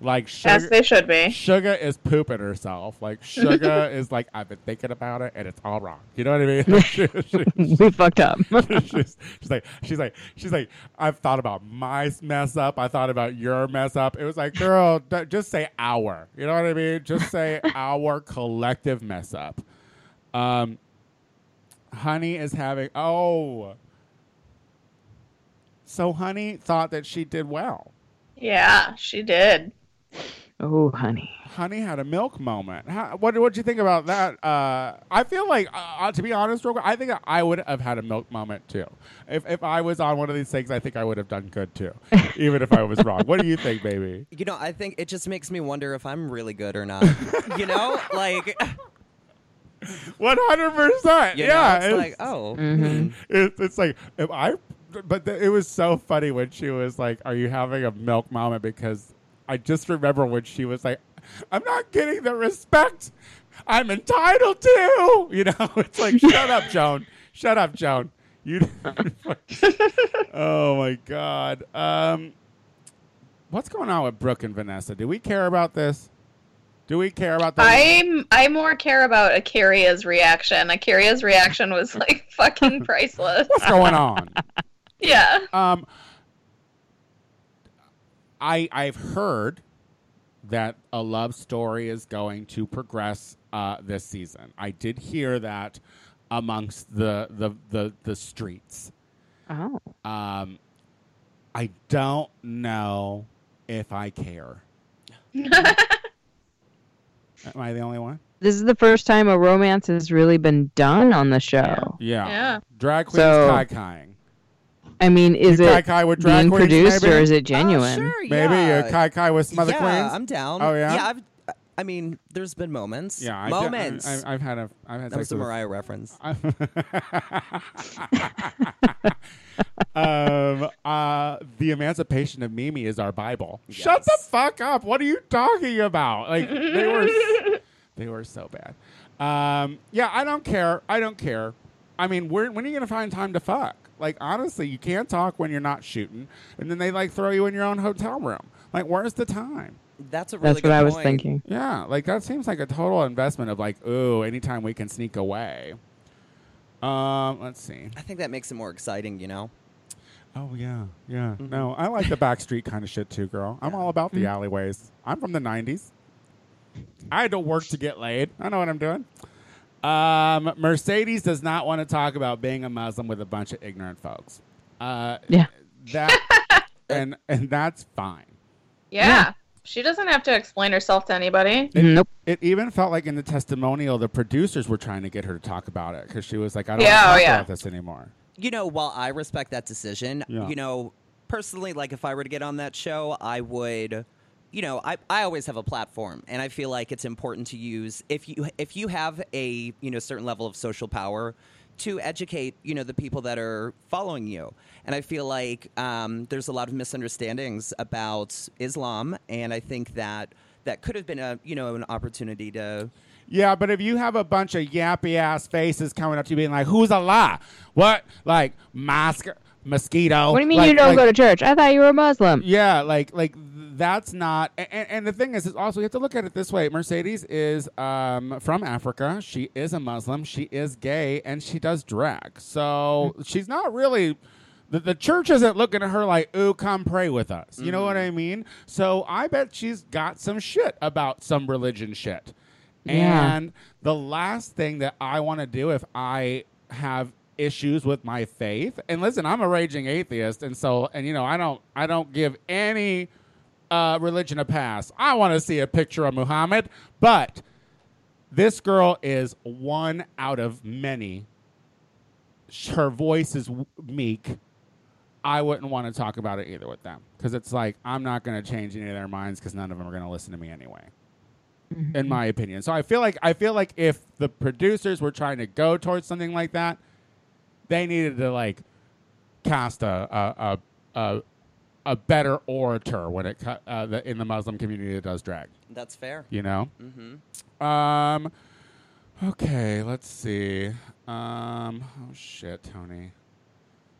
Like As sugar, they should be. Shuga is pooping herself. Like Shuga is like, I've been thinking about it, and it's all wrong. You know what I mean? Like, she- she- we fucked up. she's, she's like, she's like, she's like, I've thought about my mess up. I thought about your mess up. It was like, girl, d- just say our. You know what I mean? Just say our collective mess up. Um, Honey is having. Oh, so Honey thought that she did well. Yeah, she did. Oh, honey. Honey had a milk moment. How, what what do you think about that? Uh, I feel like, uh, to be honest, real quick, I think I would have had a milk moment too. If if I was on one of these things, I think I would have done good too, even if I was wrong. What do you think, baby? You know, I think it just makes me wonder if I'm really good or not. you know, like, One hundred percent. you know, Yeah, it's, it's, like, oh, Mhm. hmm. it's, it's like if I. But th- it was so funny when she was like, "Are you having a milk moment?" Because I just remember when she was like, "I'm not getting the respect I'm entitled to." You know, it's like, "Shut up, Joan. Shut up, Joan." You. oh my God. Um, what's going on with Brooke and Vanessa? Do we care about this? Do we care about that? I'm I more care about A'keria's reaction. A'keria's reaction was like fucking priceless. What's going on? Yeah. Um, I I've heard that a love story is going to progress uh, this season. I did hear that amongst the the the, the streets. Oh. Um, I don't know if I care. Am I the only one? This is the first time a romance has really been done on the show. Yeah. Yeah. Drag queens So- kai kaiing. I mean, is You kai it kai with drag being queens, produced maybe? or is it genuine? Oh, sure, Maybe yeah. you kai kai with some other yeah, queens. I'm down. Oh, yeah? Yeah, I've, I mean, there's been moments. yeah, I moments. I, I, I've had a I've had that was sex a with- Mariah reference. um, uh, the Emancipation of Mimi is our Bible. Shut the fuck up! What are you talking about? Like they were, s- they were so bad. Um, yeah, I don't care. I don't care. I mean, when are you gonna find time to fuck? Like honestly, you can't talk when you're not shooting, and then they like throw you in your own hotel room. Like, where's the time? That's a really That's good what I was point. thinking. Yeah, like that seems like a total investment of like, ooh, anytime we can sneak away. Um, let's see. I think that makes it more exciting, you know? Oh yeah, yeah. No, I like the backstreet kind of shit too, girl. I'm all about the alleyways. I'm from the '90s. I had to work to get laid. I know what I'm doing. Um, Mercedes does not want to talk about being a Muslim with a bunch of ignorant folks. Uh, Yeah. That and and that's fine. Yeah. Yeah. She doesn't have to explain herself to anybody. It, Nope. It even felt like in the testimonial, the producers were trying to get her to talk about it because she was like, "I don't Yeah, want oh, to talk yeah. about this anymore." You know, while I respect that decision, Yeah. you know, personally, like if I were to get on that show, I would, you know, I, I always have a platform, and I feel like it's important to use if you if you have a you know certain level of social power to educate you know the people that are following you. And I feel like um, there's a lot of misunderstandings about Islam, and I think that that could have been a you know an opportunity to Yeah, but if you have a bunch of yappy ass faces coming up to you being like, "Who's Allah? What? Like mosque, mosquito? What do you mean Like- you don't like- go to church? I thought you were a Muslim. Yeah, like like that's not. And, and the thing is, is also you have to look at it this way. Mercedes is um, from Africa. She is a Muslim. She is gay, and she does drag. So she's not really. The, the church isn't looking at her like, "Ooh, come pray with us." You know what I mean? So I bet she's got some shit about some religion shit. Yeah. And the last thing that I want to do if I have issues with my faith, and listen, I'm a raging atheist, and so and you know I don't I don't give any uh, religion a pass. I want to see a picture of Muhammad, but this girl is one out of many. Her voice is meek. I wouldn't want to talk about it either with them because it's like I'm not going to change any of their minds because none of them are going to listen to me anyway in my opinion. So I feel like I feel like if the producers were trying to go towards something like that, they needed to like cast a a a, a, a better orator when it co- uh, the, in the Muslim community that does drag. that's fair. You know. Mm-hmm. Um. Okay. Let's see. Um. Oh shit, Tony.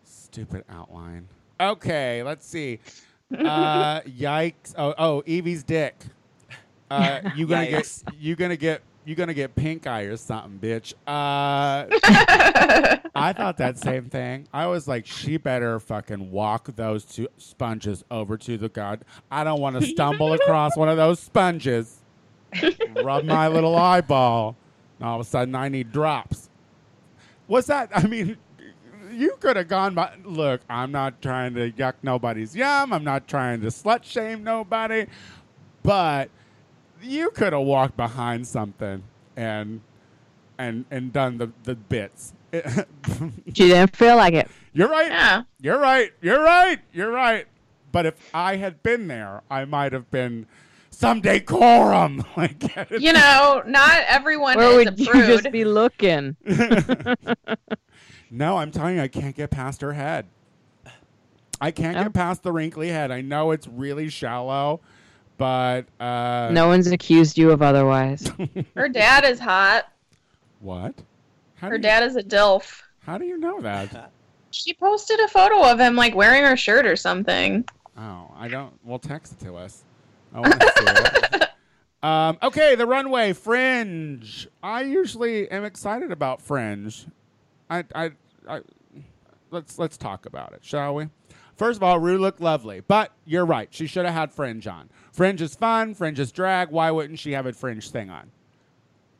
Stupid outline. Okay. Let's see. Uh. yikes. Oh. Oh. Yvie's dick. Uh. You gonna get. You gonna get. You gonna get pink eye or something, bitch. Uh. I thought that same thing. I was like, she better fucking walk those two sponges over to the god. I don't want to stumble across one of those sponges, rub my little eyeball, all of a sudden I need drops. What's that? I mean, you could have gone by. Look, I'm not trying to yuck nobody's yum. I'm not trying to slut shame nobody, but you could have walked behind something and and and done the the bits. She didn't feel like it. You're right. Yeah. You're right. You're right. You're right. But if I had been there, I might have been some decorum. Like, You know, not everyone Where is would a you just be looking? no, I'm telling you, I can't get past her head. I can't Oh. get past the wrinkly head. I know it's really shallow, but uh, no one's accused you of otherwise. Her dad is hot. What? How Her do you, dad is a DILF. How do you know that? She posted a photo of him like wearing her shirt or something. Oh, I don't. Well, text it to us. I want to see it. Um, okay, the runway Fringe. I usually am excited about Fringe. I, I, I, let's let's talk about it, shall we? First of all, Rue looked lovely, but you're right. She should have had Fringe on. Fringe is fun. Fringe is drag. Why wouldn't she have a Fringe thing on?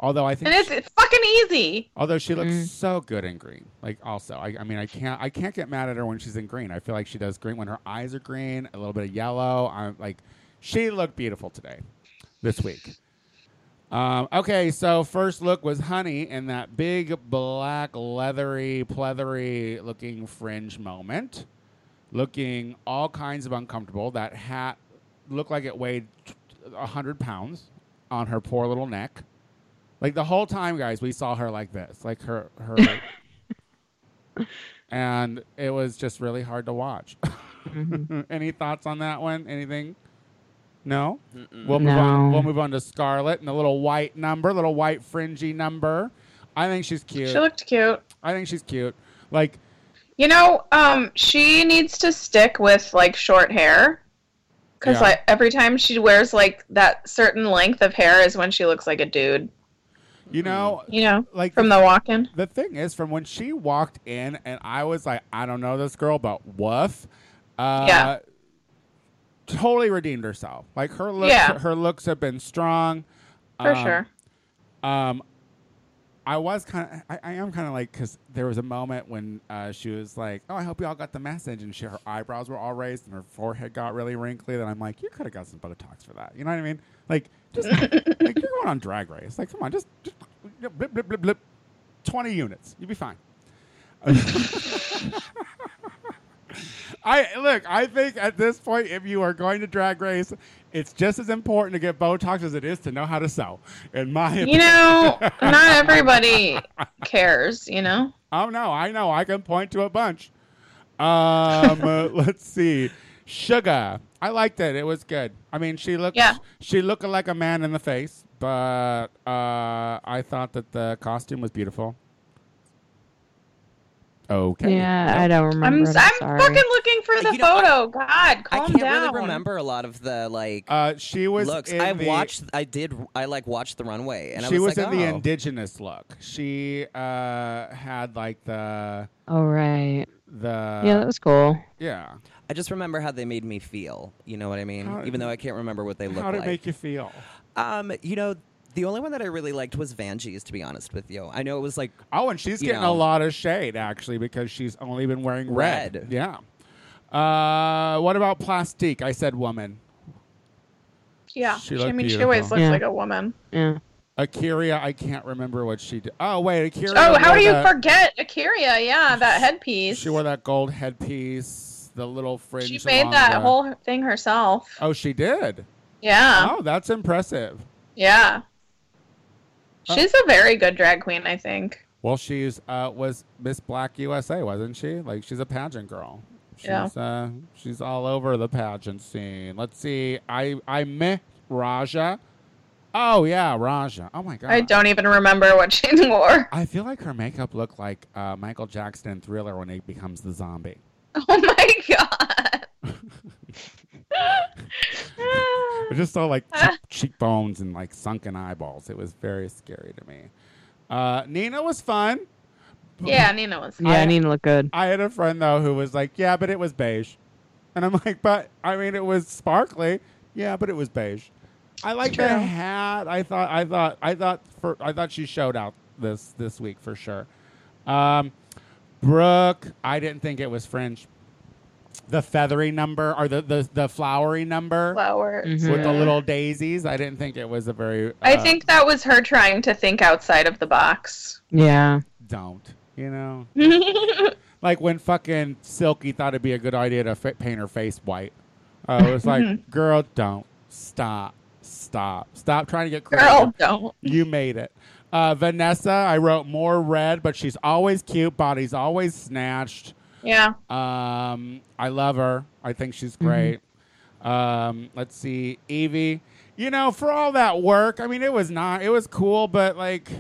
Although I think, And it's, she- it's fucking easy. although she looks so good in green. Like also, I, I mean, I can't I can't get mad at her when she's in green. I feel like she does green when her eyes are green, a little bit of yellow. I'm like, she looked beautiful today, this week. Um, okay, so first look was Honey in that big black leathery, pleathery looking fringe moment, looking all kinds of uncomfortable. That hat looked like it weighed a hundred pounds on her poor little neck. Like the whole time, guys, we saw her like this, like her her, and it was just really hard to watch. Any thoughts on that one? Anything? No. We'll move on. We'll move on to Scarlet and the little white number, little white fringy number. I think she's cute. She looked cute. I think she's cute. Like, You know, um, she needs to stick with like short hair. Because Yeah. like every time she wears like that certain length of hair is when she looks like a dude. you know, You know, like from the walk-in. the thing is, from when she walked in, and I was like, I don't know this girl, but woof. Uh, Yeah. Totally redeemed herself. Like her looks, Yeah. her looks have been strong. For Um, sure. Um, I was kind of, I, I am kind of like, because there was a moment when uh, she was like, "Oh, I hope you all got the message," and she, her eyebrows were all raised and her forehead got really wrinkly. Then I'm like, you could have got some Botox for that. You know what I mean? Like, just like you're going on Drag Race. Like, come on, just, just blip, blip, blip, blip, twenty units, you'll be fine. I look. I think at this point, if you are going to drag race, it's just as important to get Botox as it is to know how to sew. In my You know, not everybody cares, you know? Oh no, I know. I can point to a bunch. Um, uh, let's see. Shuga. I liked it. It was good. I mean, she looked. Yeah. She looked like a man in the face, but uh, I thought that the costume was beautiful. Okay. Yeah, I don't remember. I'm, I'm, I'm fucking looking for the You know, I- photo. God, I can't down. really remember a lot of the like Uh, she was. looks. in I the- watched. I did. I like watched the runway, and she I was, was like, in the oh. indigenous look. She uh, had like the Oh right. the Yeah, that was cool. yeah. I just remember how they made me feel. You know what I mean? How- Even though I can't remember what they look like. How did like. it make you feel? um, you know, the only one that I really liked was Vanjie's. To be honest with you, I know it was like Oh, and she's You getting know. a lot of shade actually because she's only been wearing red. Red. Yeah. Uh, what about Plastique? I said woman. Yeah, She I looked mean, she always looks Yeah. like a woman. Yeah. A'keria, I can't remember what she did. Oh wait, A'keria. Oh, how do you that- forget A'keria? Yeah, that headpiece. She wore that gold headpiece, the little fringe. She made that the- whole thing herself. Oh, she did. Yeah, Oh, that's impressive. yeah. She's a very good drag queen, I think. Well, she's uh, was Miss Black USA, wasn't she? Like she's a pageant girl. She's Yeah. uh, she's all over the pageant scene. Let's see. I I met Ra'Jah. Oh yeah, Ra'Jah. Oh my god. I don't even remember what she wore. I feel like her makeup looked like uh, Michael Jackson in Thriller when he becomes the zombie. Oh my god. I just saw like cheek- cheekbones and like sunken eyeballs. It was very scary to me. Uh, Nina was fun. yeah, Nina was. Yeah, I- Nina looked good. I had a friend though who was like, "Yeah, but it was beige," and I'm like, "But I mean, it was sparkly." Yeah, but it was beige. I like the hat. I thought, I thought, I thought for, I thought she showed out this this week for sure. Um, Brooke, I didn't think it was fringe. The feathery number or the the, the flowery number flowers. Mhm. with the little daisies. I didn't think it was a very. Uh, I think that was her trying to think outside of the box. Yeah. don't you know like when fucking Silky thought it'd be a good idea to fa- paint her face white. Uh, it was like, girl, don't stop, stop, stop trying to get creative. Girl, don't. You made it. Uh, Vanessa, I wrote more red, but she's always cute. Body's always snatched. Yeah. Um, I love her. I think she's great. Um, let's see, Yvie. You know, for all that work, I mean, it was not. It was cool, but like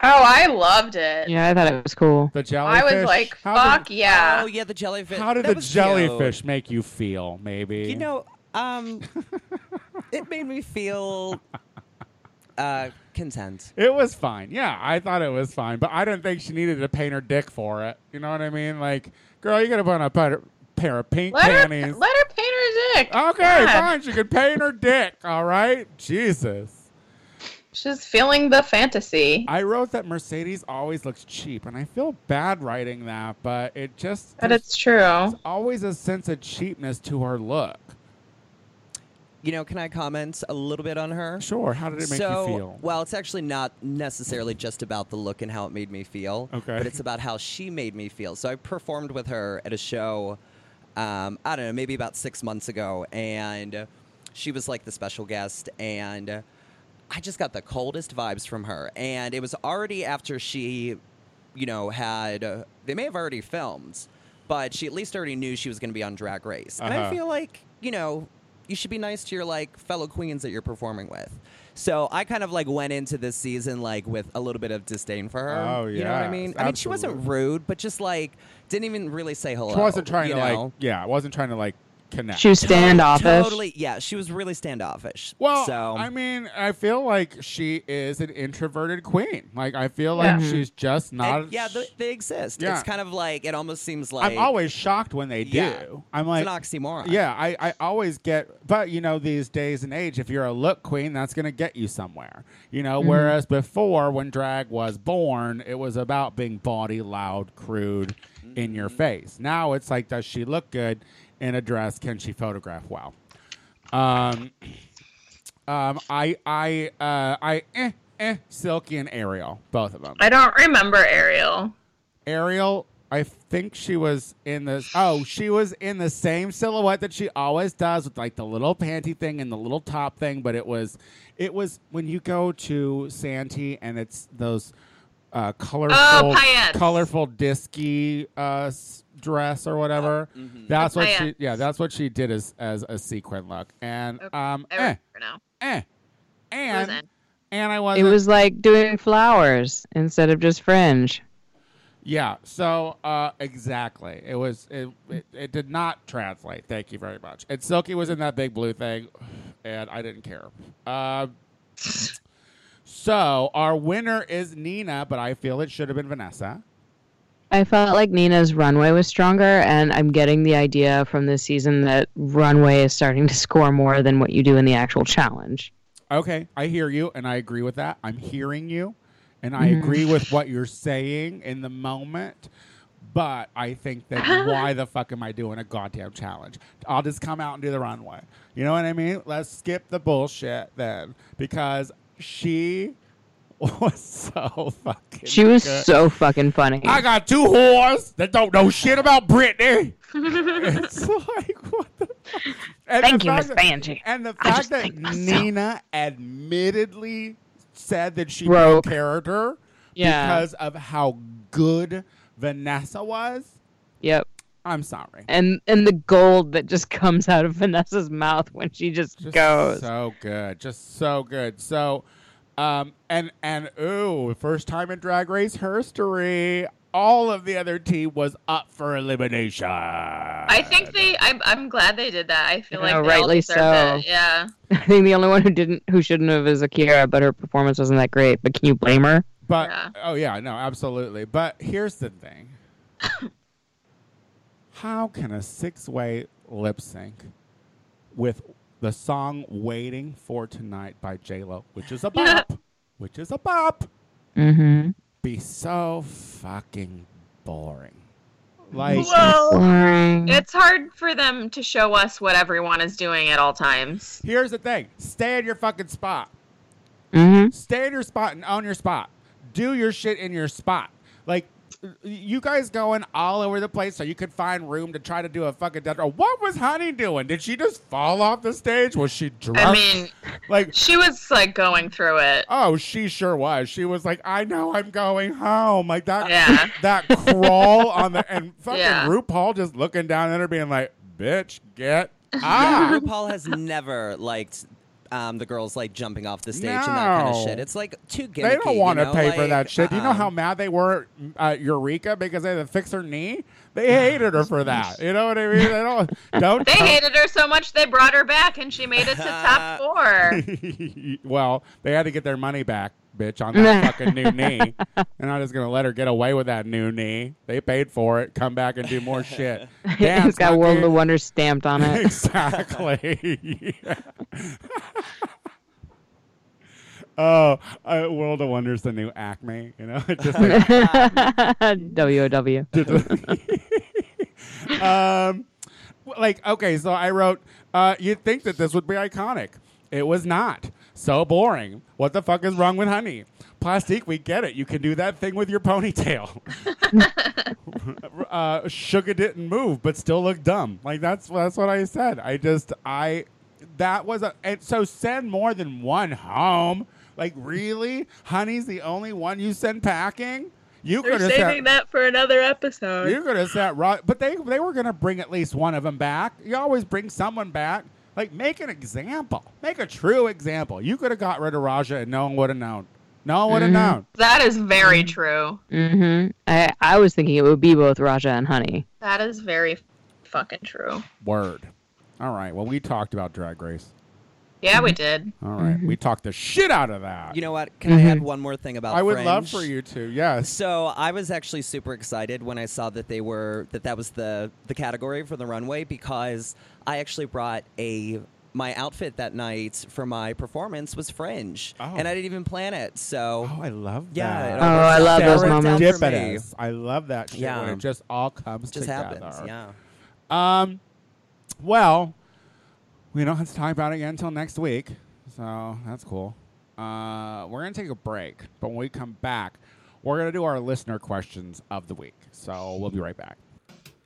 Oh, I loved it. Yeah, I thought it was cool. the jellyfish. I was like, how fuck did, yeah. Oh yeah, the jellyfish. How did That the jellyfish cute. make you feel? Maybe You know, um, it made me feel uh, content. it was fine. Yeah, I thought it was fine, but I didn't think she needed to paint her dick for it. You know what I mean? Like, girl, you gotta put on a pair, pair of pink let her, panties. let her paint her dick. okay, God. fine. She could paint her dick. All right, Jesus. She's feeling the fantasy. I wrote that Mercedes always looks cheap, and I feel bad writing that, but it just But it's true. always a sense of cheapness to her look. You know, can I comment a little bit on her? Sure, how did it make so, you feel? well, it's actually not necessarily just about the look and how it made me feel. Okay. But it's about how she made me feel. So I performed with her at a show, um, I don't know, maybe about six months ago, and she was like the special guest, and I just got the coldest vibes from her. And it was already after she, you know, had, uh, they may have already filmed, but she at least already knew she was going to be on Drag Race. And I Uh-huh. feel like, you know, you should be nice to your like fellow queens that you're performing with. So I kind of like went into this season like with a little bit of disdain for her. Oh, yeah, You know what I mean? I mean, she wasn't rude, but just like didn't even really say hello. She wasn't trying to know? like, yeah, I wasn't trying to like connect. She was standoffish. Totally, yeah. She was really standoffish. Well, so I mean, I feel like she is an introverted queen. Like I feel like Yeah. she's just and, not. yeah, they, they exist. Yeah. It's kind of like it almost seems like I'm always shocked when they do. Yeah. I'm like, it's an oxymoron. yeah, I, I always get, but you know, these days and age, if you're a look queen, that's going to get you somewhere. You know, mm-hmm. whereas before, when drag was born, it was about being bawdy, loud, crude, in your mm-hmm. face. Now it's like, does she look good in a dress? Can she photograph well? Um, um, I, I, uh, I, eh, eh, Silky and Ariel, both of them. I don't remember Ariel. Ariel, I think she was in this. Oh, she was in the same silhouette that she always does with like the little panty thing and the little top thing. But it was, it was when you go to Santee and it's those uh, colorful, Oh, colorful disky uh, dress or whatever. That's The what she. Yeah, that's what she did as as a sequin look. And Okay, um, eh, now. eh, and Wasn't. and I was. It was like doing flowers instead of just fringe. Yeah. So uh, exactly, it was. It, it it did not translate. Thank you very much. And Silky was in that big blue thing, and I didn't care. Uh, so our winner is Nina, but I feel it should have been Vanessa. I felt like Nina's runway was stronger, and I'm getting the idea from this season that runway is starting to score more than what you do in the actual challenge. Okay, I hear you, and I agree with that. I'm hearing you, and I mm-hmm. agree with what you're saying in the moment. But I think that why the fuck am I doing a goddamn challenge? I'll just come out and do the runway. You know what I mean? Let's skip the bullshit then, because she was so fucking. She was good. so fucking funny. I got two whores that don't know shit about Britney. it's like what the. fuck? And Thank the you, Miss that- Vanjie. And the fact that. Nina admittedly said that she Broke. broke character Yeah. because of how good Vanessa was. Yep. I'm sorry. And and the gold that just comes out of Vanessa's mouth when she just, Just goes. so good, just so good. So, um, and and ooh, first time in Drag Race history, all of the other team was up for elimination. I think they. I'm, I'm glad they did that. I feel Yeah, like they rightly deserved so. it. Yeah. I think the only one who didn't, who shouldn't have, is A'keria, but her performance wasn't that great. But can you blame her? But Yeah. oh yeah, no, absolutely. But here's the thing: how can a six-way lip sync with the song "Waiting for Tonight" by J Lo, which is a bop, which is a bop, Mm-hmm. be so fucking boring? Like, Well, Boring. it's hard for them to show us what everyone is doing at all times. here's the thing: stay in your fucking spot. Mm-hmm. Stay in your spot and own your spot. Do your shit in your spot. Like you guys going all over the place so you could find room to try to do a fucking death roll. What was Honey doing? Did she just fall off the stage? Was she drunk? I mean, like she was like going through it. oh, she sure was. She was like, I know I'm going home. Like that Yeah. that crawl on the and fucking Yeah. RuPaul just looking down at her being like, bitch, get ah. RuPaul has never liked um, the girls like jumping off the stage and that kind of No. shit. It's like too gimmicky. They don't want you to know? pay for Like, that shit. Do you know uh-uh. how mad they were at Eureka because they had to fix her knee? They hated her for that. You know what I mean? They don't. Don't. They hated her so much they brought her back and she made it to top four. well, they had to get their money back, bitch, on that fucking new knee. They're not just gonna let her get away with that new knee. They paid for it. Come back and do more shit. Dance, it's got World of Wonder stamped on it. exactly. Oh, uh, World of Wonder's the new Acme, you know? Just like, WOW. um, like okay, so I wrote, uh, you'd think that this would be iconic. It was not. So boring. What the fuck is wrong with honey? Plastique, we get it. You can do that thing with your ponytail. uh, Shuga didn't move, but still looked dumb. Like that's that's what I said. I just I that was a and so send more than one home. Like really, honey's the only one you send packing. You They're could have saving said, that for another episode. you could have sat right, but they they were gonna bring at least one of them back. You always bring someone back. Like make an example, make a true example. You could have got rid of Ra'Jah and no one would have known. No one would have Mhm. known. That is very true. Mm-hmm. I, I was thinking it would be both Ra'Jah and Honey. That is very fucking true. Word. All right. Well, we talked about Drag Race. Yeah, we mm-hmm. did. All right. Mm-hmm. We talked the shit out of that. You know what? Can I add mm-hmm. one more thing about I would love for you to. Yes. So I was actually super excited when I saw that they were that that was the the category for the runway because I actually brought a my outfit that night for my performance was fringe, Oh. and I didn't even plan it. So Oh, I love yeah, that. it all Oh, worked I out- love those worked out moments. for me. Serendipitous. I love that shit Yeah. when it just all comes Just together. happens. Yeah. Um, well, we don't have to talk about it again until next week, so that's cool. Uh, we're gonna take a break, but when we come back, we're gonna do our listener questions of the week. So we'll be right back.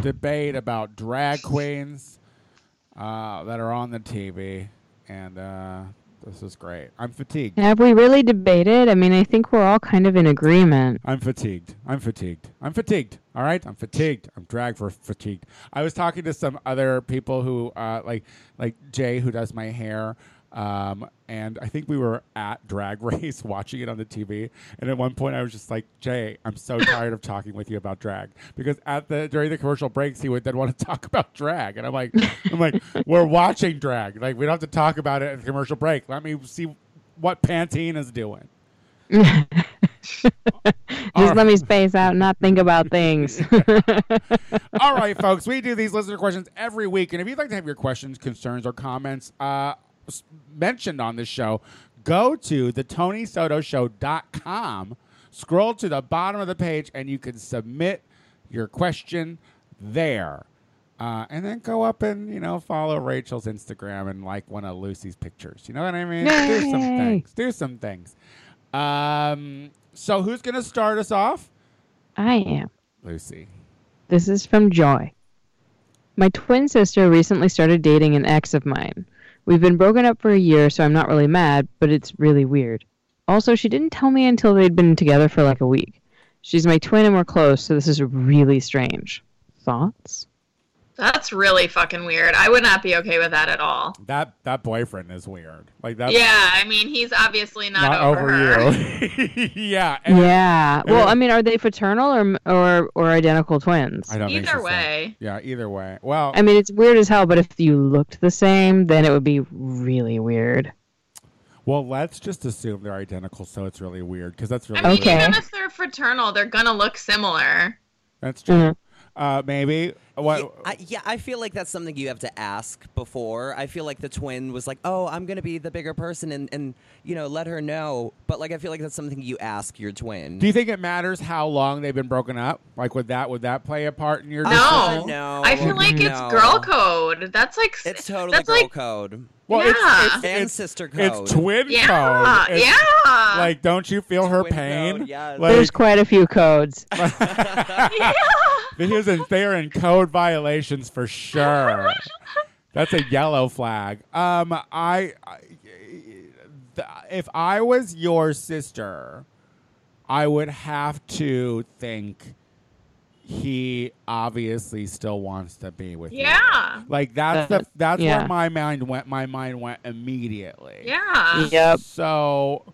debate about drag queens uh, that are on the TV, and uh, this is great. I'm fatigued. Have we really debated? I mean, I think we're all kind of in agreement. I'm fatigued. I'm fatigued. I'm fatigued. All right, I'm fatigued. I'm drag for fatigued. I was talking to some other people who, uh, like, like Jay, who does my hair, um, and I think we were at Drag Race watching it on the TV. And at one point, I was just like, Jay, I'm so tired of talking with you about drag because at the during the commercial breaks, he would then want to talk about drag, and I'm like, I'm like, we're watching drag. Like, we don't have to talk about it at the commercial break. Let me see what Pantene is doing. Just let me space out and not think about things. All right, folks, we do these listener questions every week. And if you'd like to have your questions, concerns, or comments uh, mentioned on this show, go to the TonySotoShow.com, scroll to the bottom of the page, and you can submit your question there. Uh, and then go up and, you know, follow Rachel's Instagram and like one of Lucy's pictures. You know what I mean? Do some things. Do some things. Um, so who's going to start us off? I am. Lucy. This is from Joy. My twin sister recently started dating an ex of mine. We've been broken up for a year, so I'm not really mad, but it's really weird. Also, she didn't tell me until they'd been together for like a week. She's my twin and we're close, so this is really strange. Thoughts? That's really fucking weird. I would not be okay with that at all. That that boyfriend is weird. Like that. yeah, I mean, he's obviously not, Not over, her. you. yeah. and- Yeah. Well, and- I mean, are they fraternal or or or identical twins? I don't think Either so. way. Yeah. Either way. Well. I mean, it's weird as hell, but if you looked the same, then it would be really weird. well. Let's just assume they're identical, so it's really weird because that's really I mean, weird. Okay. even if they're fraternal, they're gonna look similar. That's true. Mhm. Uh, maybe. What? Yeah I, yeah, I feel like that's something you have to ask before. I feel like the twin was like, "Oh, I'm gonna be the bigger person," and and you know, let her know. But like, I feel like that's something you ask your twin. do you think it matters how long they've been broken up? Like, would that would that play a part in your? No, decision? no, I feel like it's no. girl code. That's like It's totally that's girl like code Well, Yeah. it's, it's, and sister code. it's twin yeah, code. It's- yeah. Like, don't you feel her Twin pain? code, yes. Like, There's quite a few codes. yeah. Because in, they're in code violations for sure. That's a yellow flag. Um, I, I th- if I was your sister, I would have to think he obviously still wants to be with you. Yeah. Like that's the that's yeah. where my mind went. My mind went immediately. Yeah. Yep. So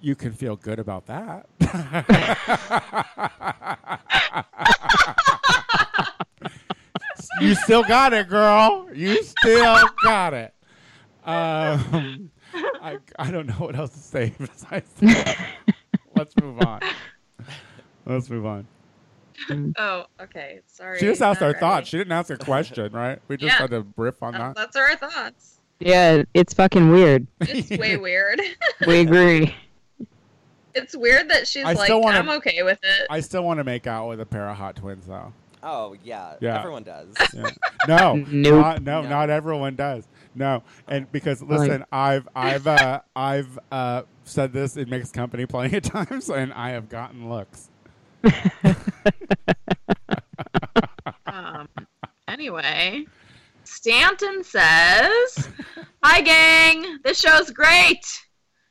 you can feel good about that. you still got it, girl. You still got it. Um, I, I don't know what else to say besides that. Let's move on. Let's move on. Oh, okay. Sorry. She just asked our ready. thoughts. She didn't ask a question, right? We just Yeah. had to riff on that. That's our thoughts. Yeah, it's fucking weird. It's way weird. We agree. It's weird that she's I like, wanna- I'm okay with it. I still want to make out with a pair of hot twins, though. Oh yeah, Yeah. everyone does. Yeah. No, Nope. not, no, No. not everyone does. No, and because listen, I've I've uh, I've uh, said this in mixed company plenty of times, and I have gotten looks. Um, anyway, Stanton says, Hi, gang. This show's great.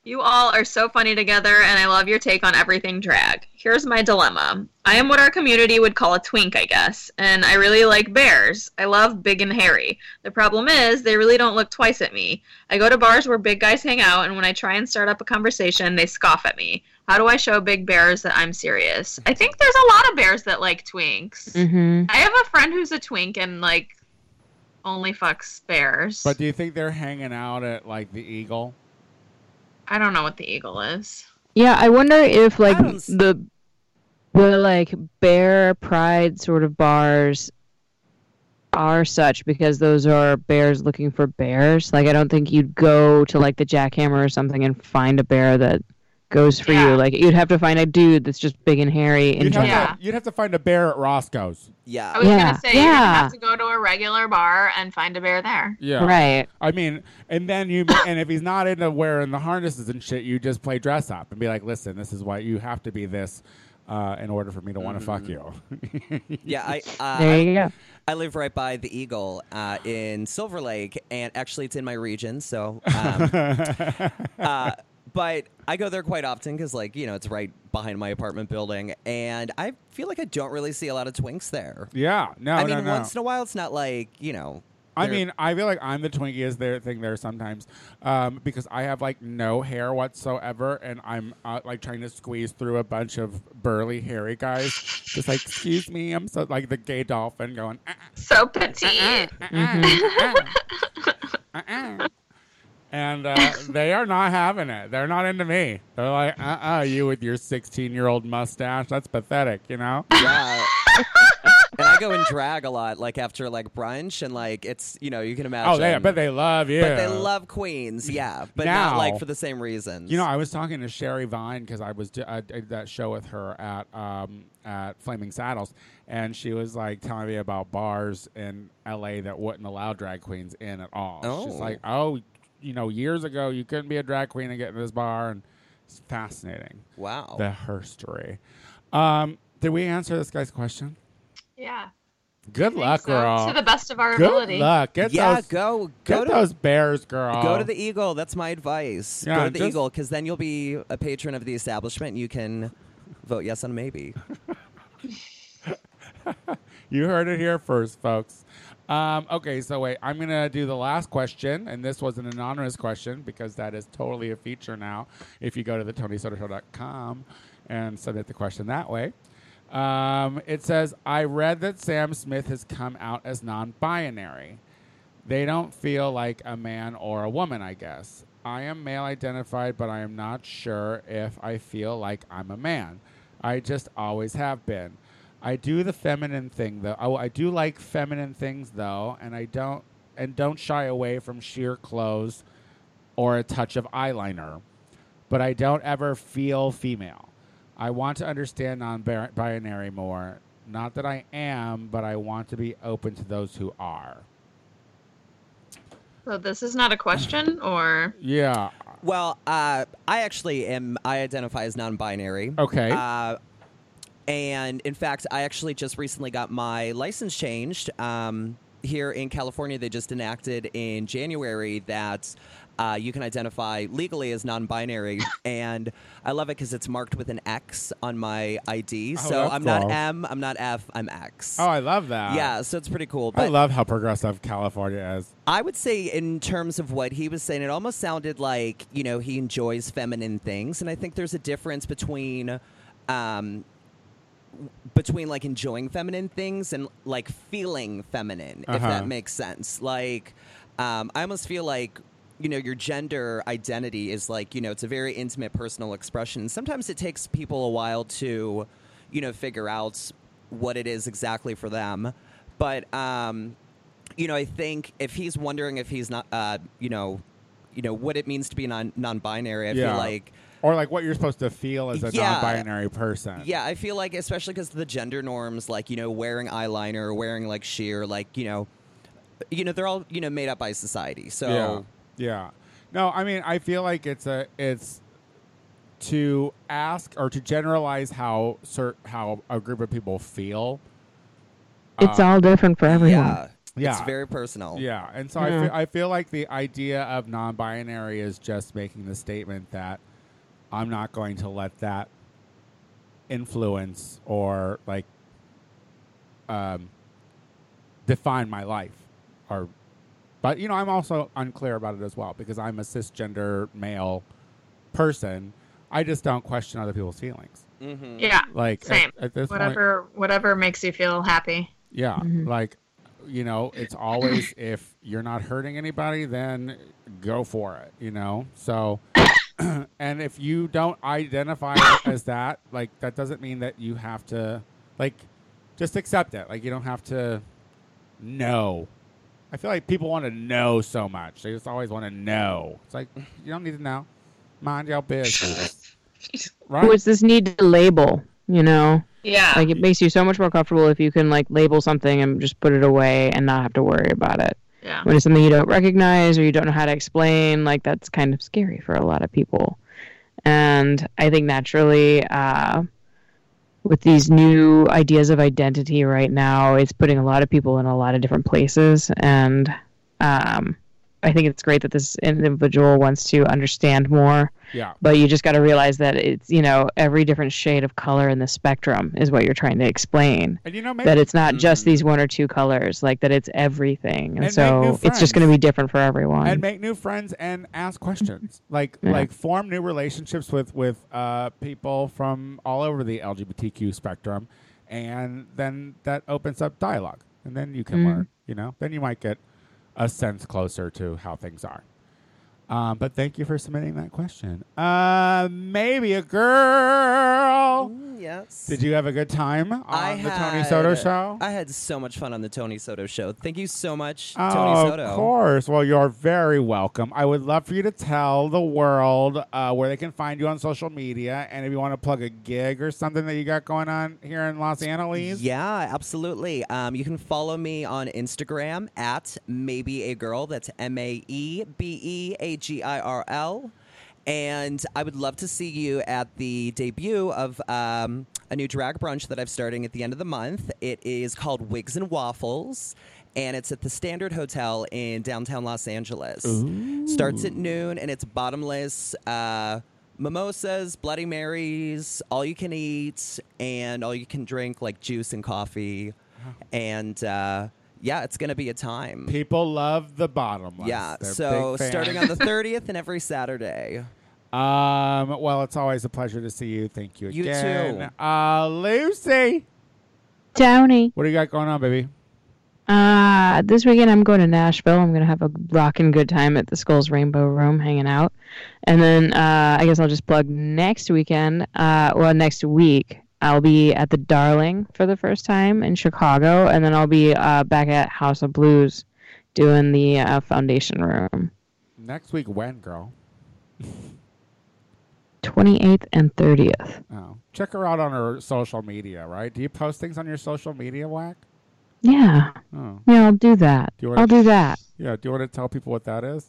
You all are so funny together, and I love your take on everything drag. Here's my dilemma I am what our community would call a twink, I guess, and I really like bears. I love big and hairy. The problem is, they really don't look twice at me. I go to bars where big guys hang out, and when I try and start up a conversation, they scoff at me. How do I show big bears that I'm serious? I think there's a lot of bears that like twinks. Mm-hmm. I have a friend who's a twink and like only fucks bears. But do you think they're hanging out at like the Eagle? I don't know what the eagle is. Yeah, I wonder if like I don't s- the the like bear pride sort of bars are such because those are bears looking for bears. Like I don't think you'd go to like the jackhammer or something and find a bear that goes for Yeah. you. Like you'd have to find a dude that's just big and hairy and You'd have, Yeah. to, you'd have to find a bear at Roscoe's. Yeah. I was Yeah, gonna say yeah. you're have to go to a regular bar and find a bear there. Yeah. right. I mean, and then you, and if he's not into wearing the harnesses and shit, you just play dress up and be like, listen, this is why you have to be this uh, in order for me to want to fuck you. Yeah, I uh, There you go. I live right by the Eagle uh, in Silver Lake, and actually, it's in my region. So, um, uh, but I go there quite often because, like, you know, it's right behind my apartment building, and I feel like I don't really see a lot of twinks there. yeah. No, I no, mean, no. once in a while, it's not like you know. I mean, I feel like I'm the twinkiest there thing there sometimes um, because I have like no hair whatsoever, and I'm uh, like trying to squeeze through a bunch of burly, hairy guys. Just like, excuse me, I'm so like the gay dolphin going. "Uh, So petite. uh-uh." And uh, they are not having it. They're not into me. They're like, uh uh you with your 16 year old mustache. That's pathetic, you know? yeah. and I go and drag a lot, like after like brunch, and like it's you know you can imagine. Oh, they, but they love you. But they love queens, yeah, but Now- not like for the same reasons. You know, I was talking to Sherry Vine because I was I did that show with her at um, at Flaming Saddles, and she was like telling me about bars in L.A. that wouldn't allow drag queens in at all. She's Oh. like, oh, you know, years ago you couldn't be a drag queen and get in this bar, and it's fascinating wow. the herstory. Um, did we answer this guy's question? Yeah. Good I luck, so. girl. To the best of our Good ability. Good luck. Get yeah, those. go Get go to those bears, girl. go to the Eagle. That's my advice. Yeah, go to the just- Eagle because then you'll be a patron of the establishment. and You can vote yes on maybe. You heard it here first, folks. Um, okay, so wait, I'm gonna do the last question, and this was an anonymous question because that is totally a feature now. If you go to the TonySotoShow.com and submit the question that way, um, it says, "I read that Sam Smith has come out as non-binary. They don't feel like a man or a woman, I guess. I am male identified, but I am not sure if I feel like I'm a man. I just always have been. I do the feminine thing though. Oh, I do like feminine things though, and I don't and don't shy away from sheer clothes or a touch of eyeliner. But I don't ever feel female. I want to understand non-binary more. Not that I am, but I want to be open to those who are. So this is not a question, or Yeah. Well, uh, I actually am. I identify as non-binary. Okay. Uh, and in fact, I actually just recently got my license changed. Um, here in California, they just enacted in January that uh, you can identify legally as non-binary, and I love it because it's marked with an X on my ID. Oh, so I'm not. M, I'm not F, I'm X. Oh, I love that. yeah, so it's pretty cool. I love how progressive California is. I would say, in terms of what he was saying, it almost sounded like you know he enjoys feminine things, and I think there's a difference between, um, between like enjoying feminine things and like feeling feminine, if Uh-huh. that makes sense. Like, um, I almost feel like you know your gender identity is like you know it's a very intimate personal expression. Sometimes it takes people a while to, you know, figure out what it is exactly for them, but. Um, you know, I think if he's wondering if he's not, uh, you know, you know what it means to be non non-binary, I yeah. feel like, or like what you're supposed to feel as a Yeah. non-binary person. yeah, I feel like especially because the gender norms, like you know, wearing eyeliner, wearing like sheer, like you know, you know, they're all you know made up by society. So Yeah. Yeah. No, I mean, I feel like it's a it's to ask or to generalize how cer- how a group of people feel. It's uh, all different for everyone. yeah, Yeah. It's very personal. Yeah, and so I, Yeah. feel, I feel like the idea of non-binary is just making the statement that I'm not going to let that influence or like um, define my life. Or, but you know, I'm also unclear about it as well because I'm a cisgender male person. I just don't question other people's feelings. Mm-hmm. Yeah. Like Same. at, this point, Whatever whatever makes you feel happy. yeah, Mhm. like you know, it's always if you're not hurting anybody, then go for it. You know, so and if you don't identify as that, like that doesn't mean that you have to like just accept it. Like you don't have to know. I feel like people want to know so much. They just always want to know. It's like you don't need to know. Mind your business. right? Well, it's this need to label, you know? Yeah. Like it makes you so much more comfortable if you can like label something and just put it away and not have to worry about it. Yeah. When it's something you don't recognize or you don't know how to explain, like that's kind of scary for a lot of people. And I think naturally, uh, with these new ideas of identity right now, it's putting a lot of people in a lot of different places. And um, I think it's great that this individual wants to understand more yeah. but you just got to realize that it's you know every different shade of color in the spectrum is what you're trying to explain And you know, maybe that it's not just Mhm. these one or two colors like that it's everything and, And so it's just going to be different for everyone and make new friends and ask questions like Yeah. like form new relationships with with uh, people from all over the lgbtq spectrum and then that opens up dialogue and then you can Mhm. learn you know then you might get a sense closer to how things are. Um, but thank you for submitting that question. Uh, Maebe A. Girl Yes. did you have a good time on I the tony soto show I had so much fun on the Tony Soto show. Thank you so much, Oh, Tony Soto. Of course. Well, you're very welcome. I would love for you to tell the world uh, where they can find you on social media, and if you want to plug a gig or something that you got going on here in Los Angeles. Yeah, absolutely. Um, you can follow me on Instagram at Maebe A. Girl. That's M A E B E A G I R L. And I would love to see you at the debut of um, a new drag brunch that I'm starting at the end of the month. It is called Wigs and Waffles, and it's at the Standard Hotel in downtown Los Angeles. Starts at noon, and it's bottomless. Uh, mimosas, Bloody Marys, all you can eat, and all you can drink like juice and coffee. And uh, yeah, it's going to be a time. People love the bottomless. Yeah, They're so big fans. starting on the 30th and every Saturday. Um. Well, it's always a pleasure to see you. Thank you You again. too. Uh, Lucy, Downey. what do you got going on, baby? Uh, this weekend I'm going to Nashville. I'm gonna have a rockin' good time at the Skull's Rainbow Room, hanging out, and then uh, I guess I'll just plug next weekend. Uh, well, next week I'll be at the Darling for the first time in Chicago, and then I'll be uh, back at House of Blues doing the uh, Foundation Room, Next week, when, girl? 28th and 30th. Oh, check her out on her social media. Right? Do you post things on your social media, Whack? Yeah, Oh, yeah, I'll do that. Do I'll do that. yeah. Do you want to tell people what that is?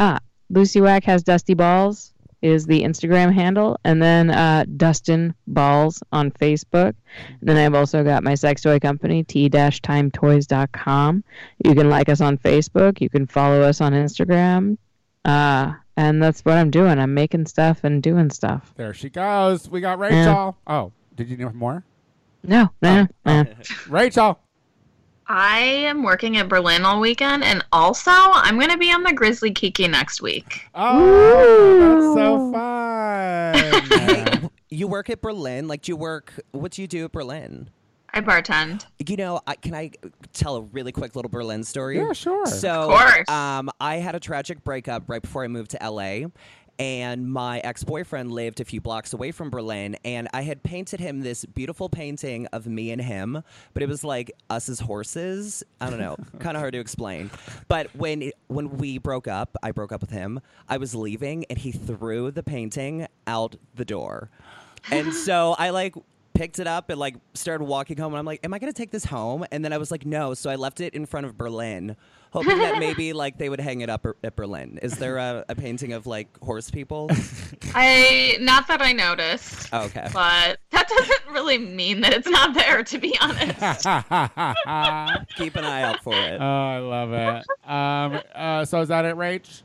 Ah, Lucy Wack has Dusty Balls is the Instagram handle, and then uh, Dustin Balls on Facebook. And then I've also got my sex toy company, t-timetoys.com. You can like us on Facebook. You can follow us on Instagram. Uh, and that's what I'm doing. I'm making stuff and doing stuff. There she goes. We got Rachel. Oh, did you know more? No, no, no. Rachel. I am working at Berlin all weekend, and also I'm going to be on the Grizzly Kiki next week. Oh, that's so fun. You work at Berlin. Like, do you work? What do you do at Berlin? I bartend. You know, I, can I tell a really quick little Berlin story? Yeah, sure. So, Of course. um, I had a tragic breakup right before I moved to LA. And my ex boyfriend lived a few blocks away from Berlin, and I had painted him this beautiful painting of me and him, but it was like us as horses. I don't know, kind of hard to explain. But when when we broke up, I broke up with him. I was leaving, and he threw the painting out the door, and so I like picked it up and like started walking home and I'm like, am I gonna take this home? And then I was like, no. So I left it in front of Berlin, hoping that maybe like they would hang it up er- at Berlin. Is there a, a painting of like horse people? I not that I noticed, Oh, okay. but that doesn't really mean that it's not there, to be honest. Keep an eye out for it. Oh, I love it. Um, uh, so is that it, Rach?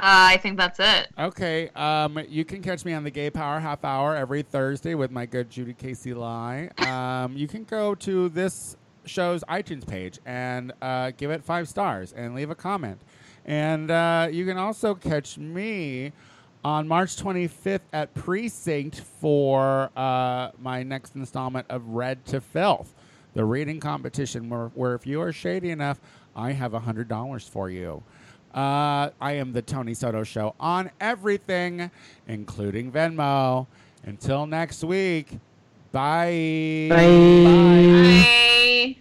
Uh, I think that's it. Okay. Um, you can catch me on the Gay Power Half Hour every Thursday with my good Judy Casey Lie. Um, you can go to this show's iTunes page and uh, give it five stars and leave a comment. And uh, you can also catch me on March 25th at Precinct for uh, my next installment of Red to Filth, the reading competition where, where if you are shady enough, I have $100 for you. Uh, I am the Tony Soto Show on everything, including Venmo. Until next week, bye. Bye. Bye.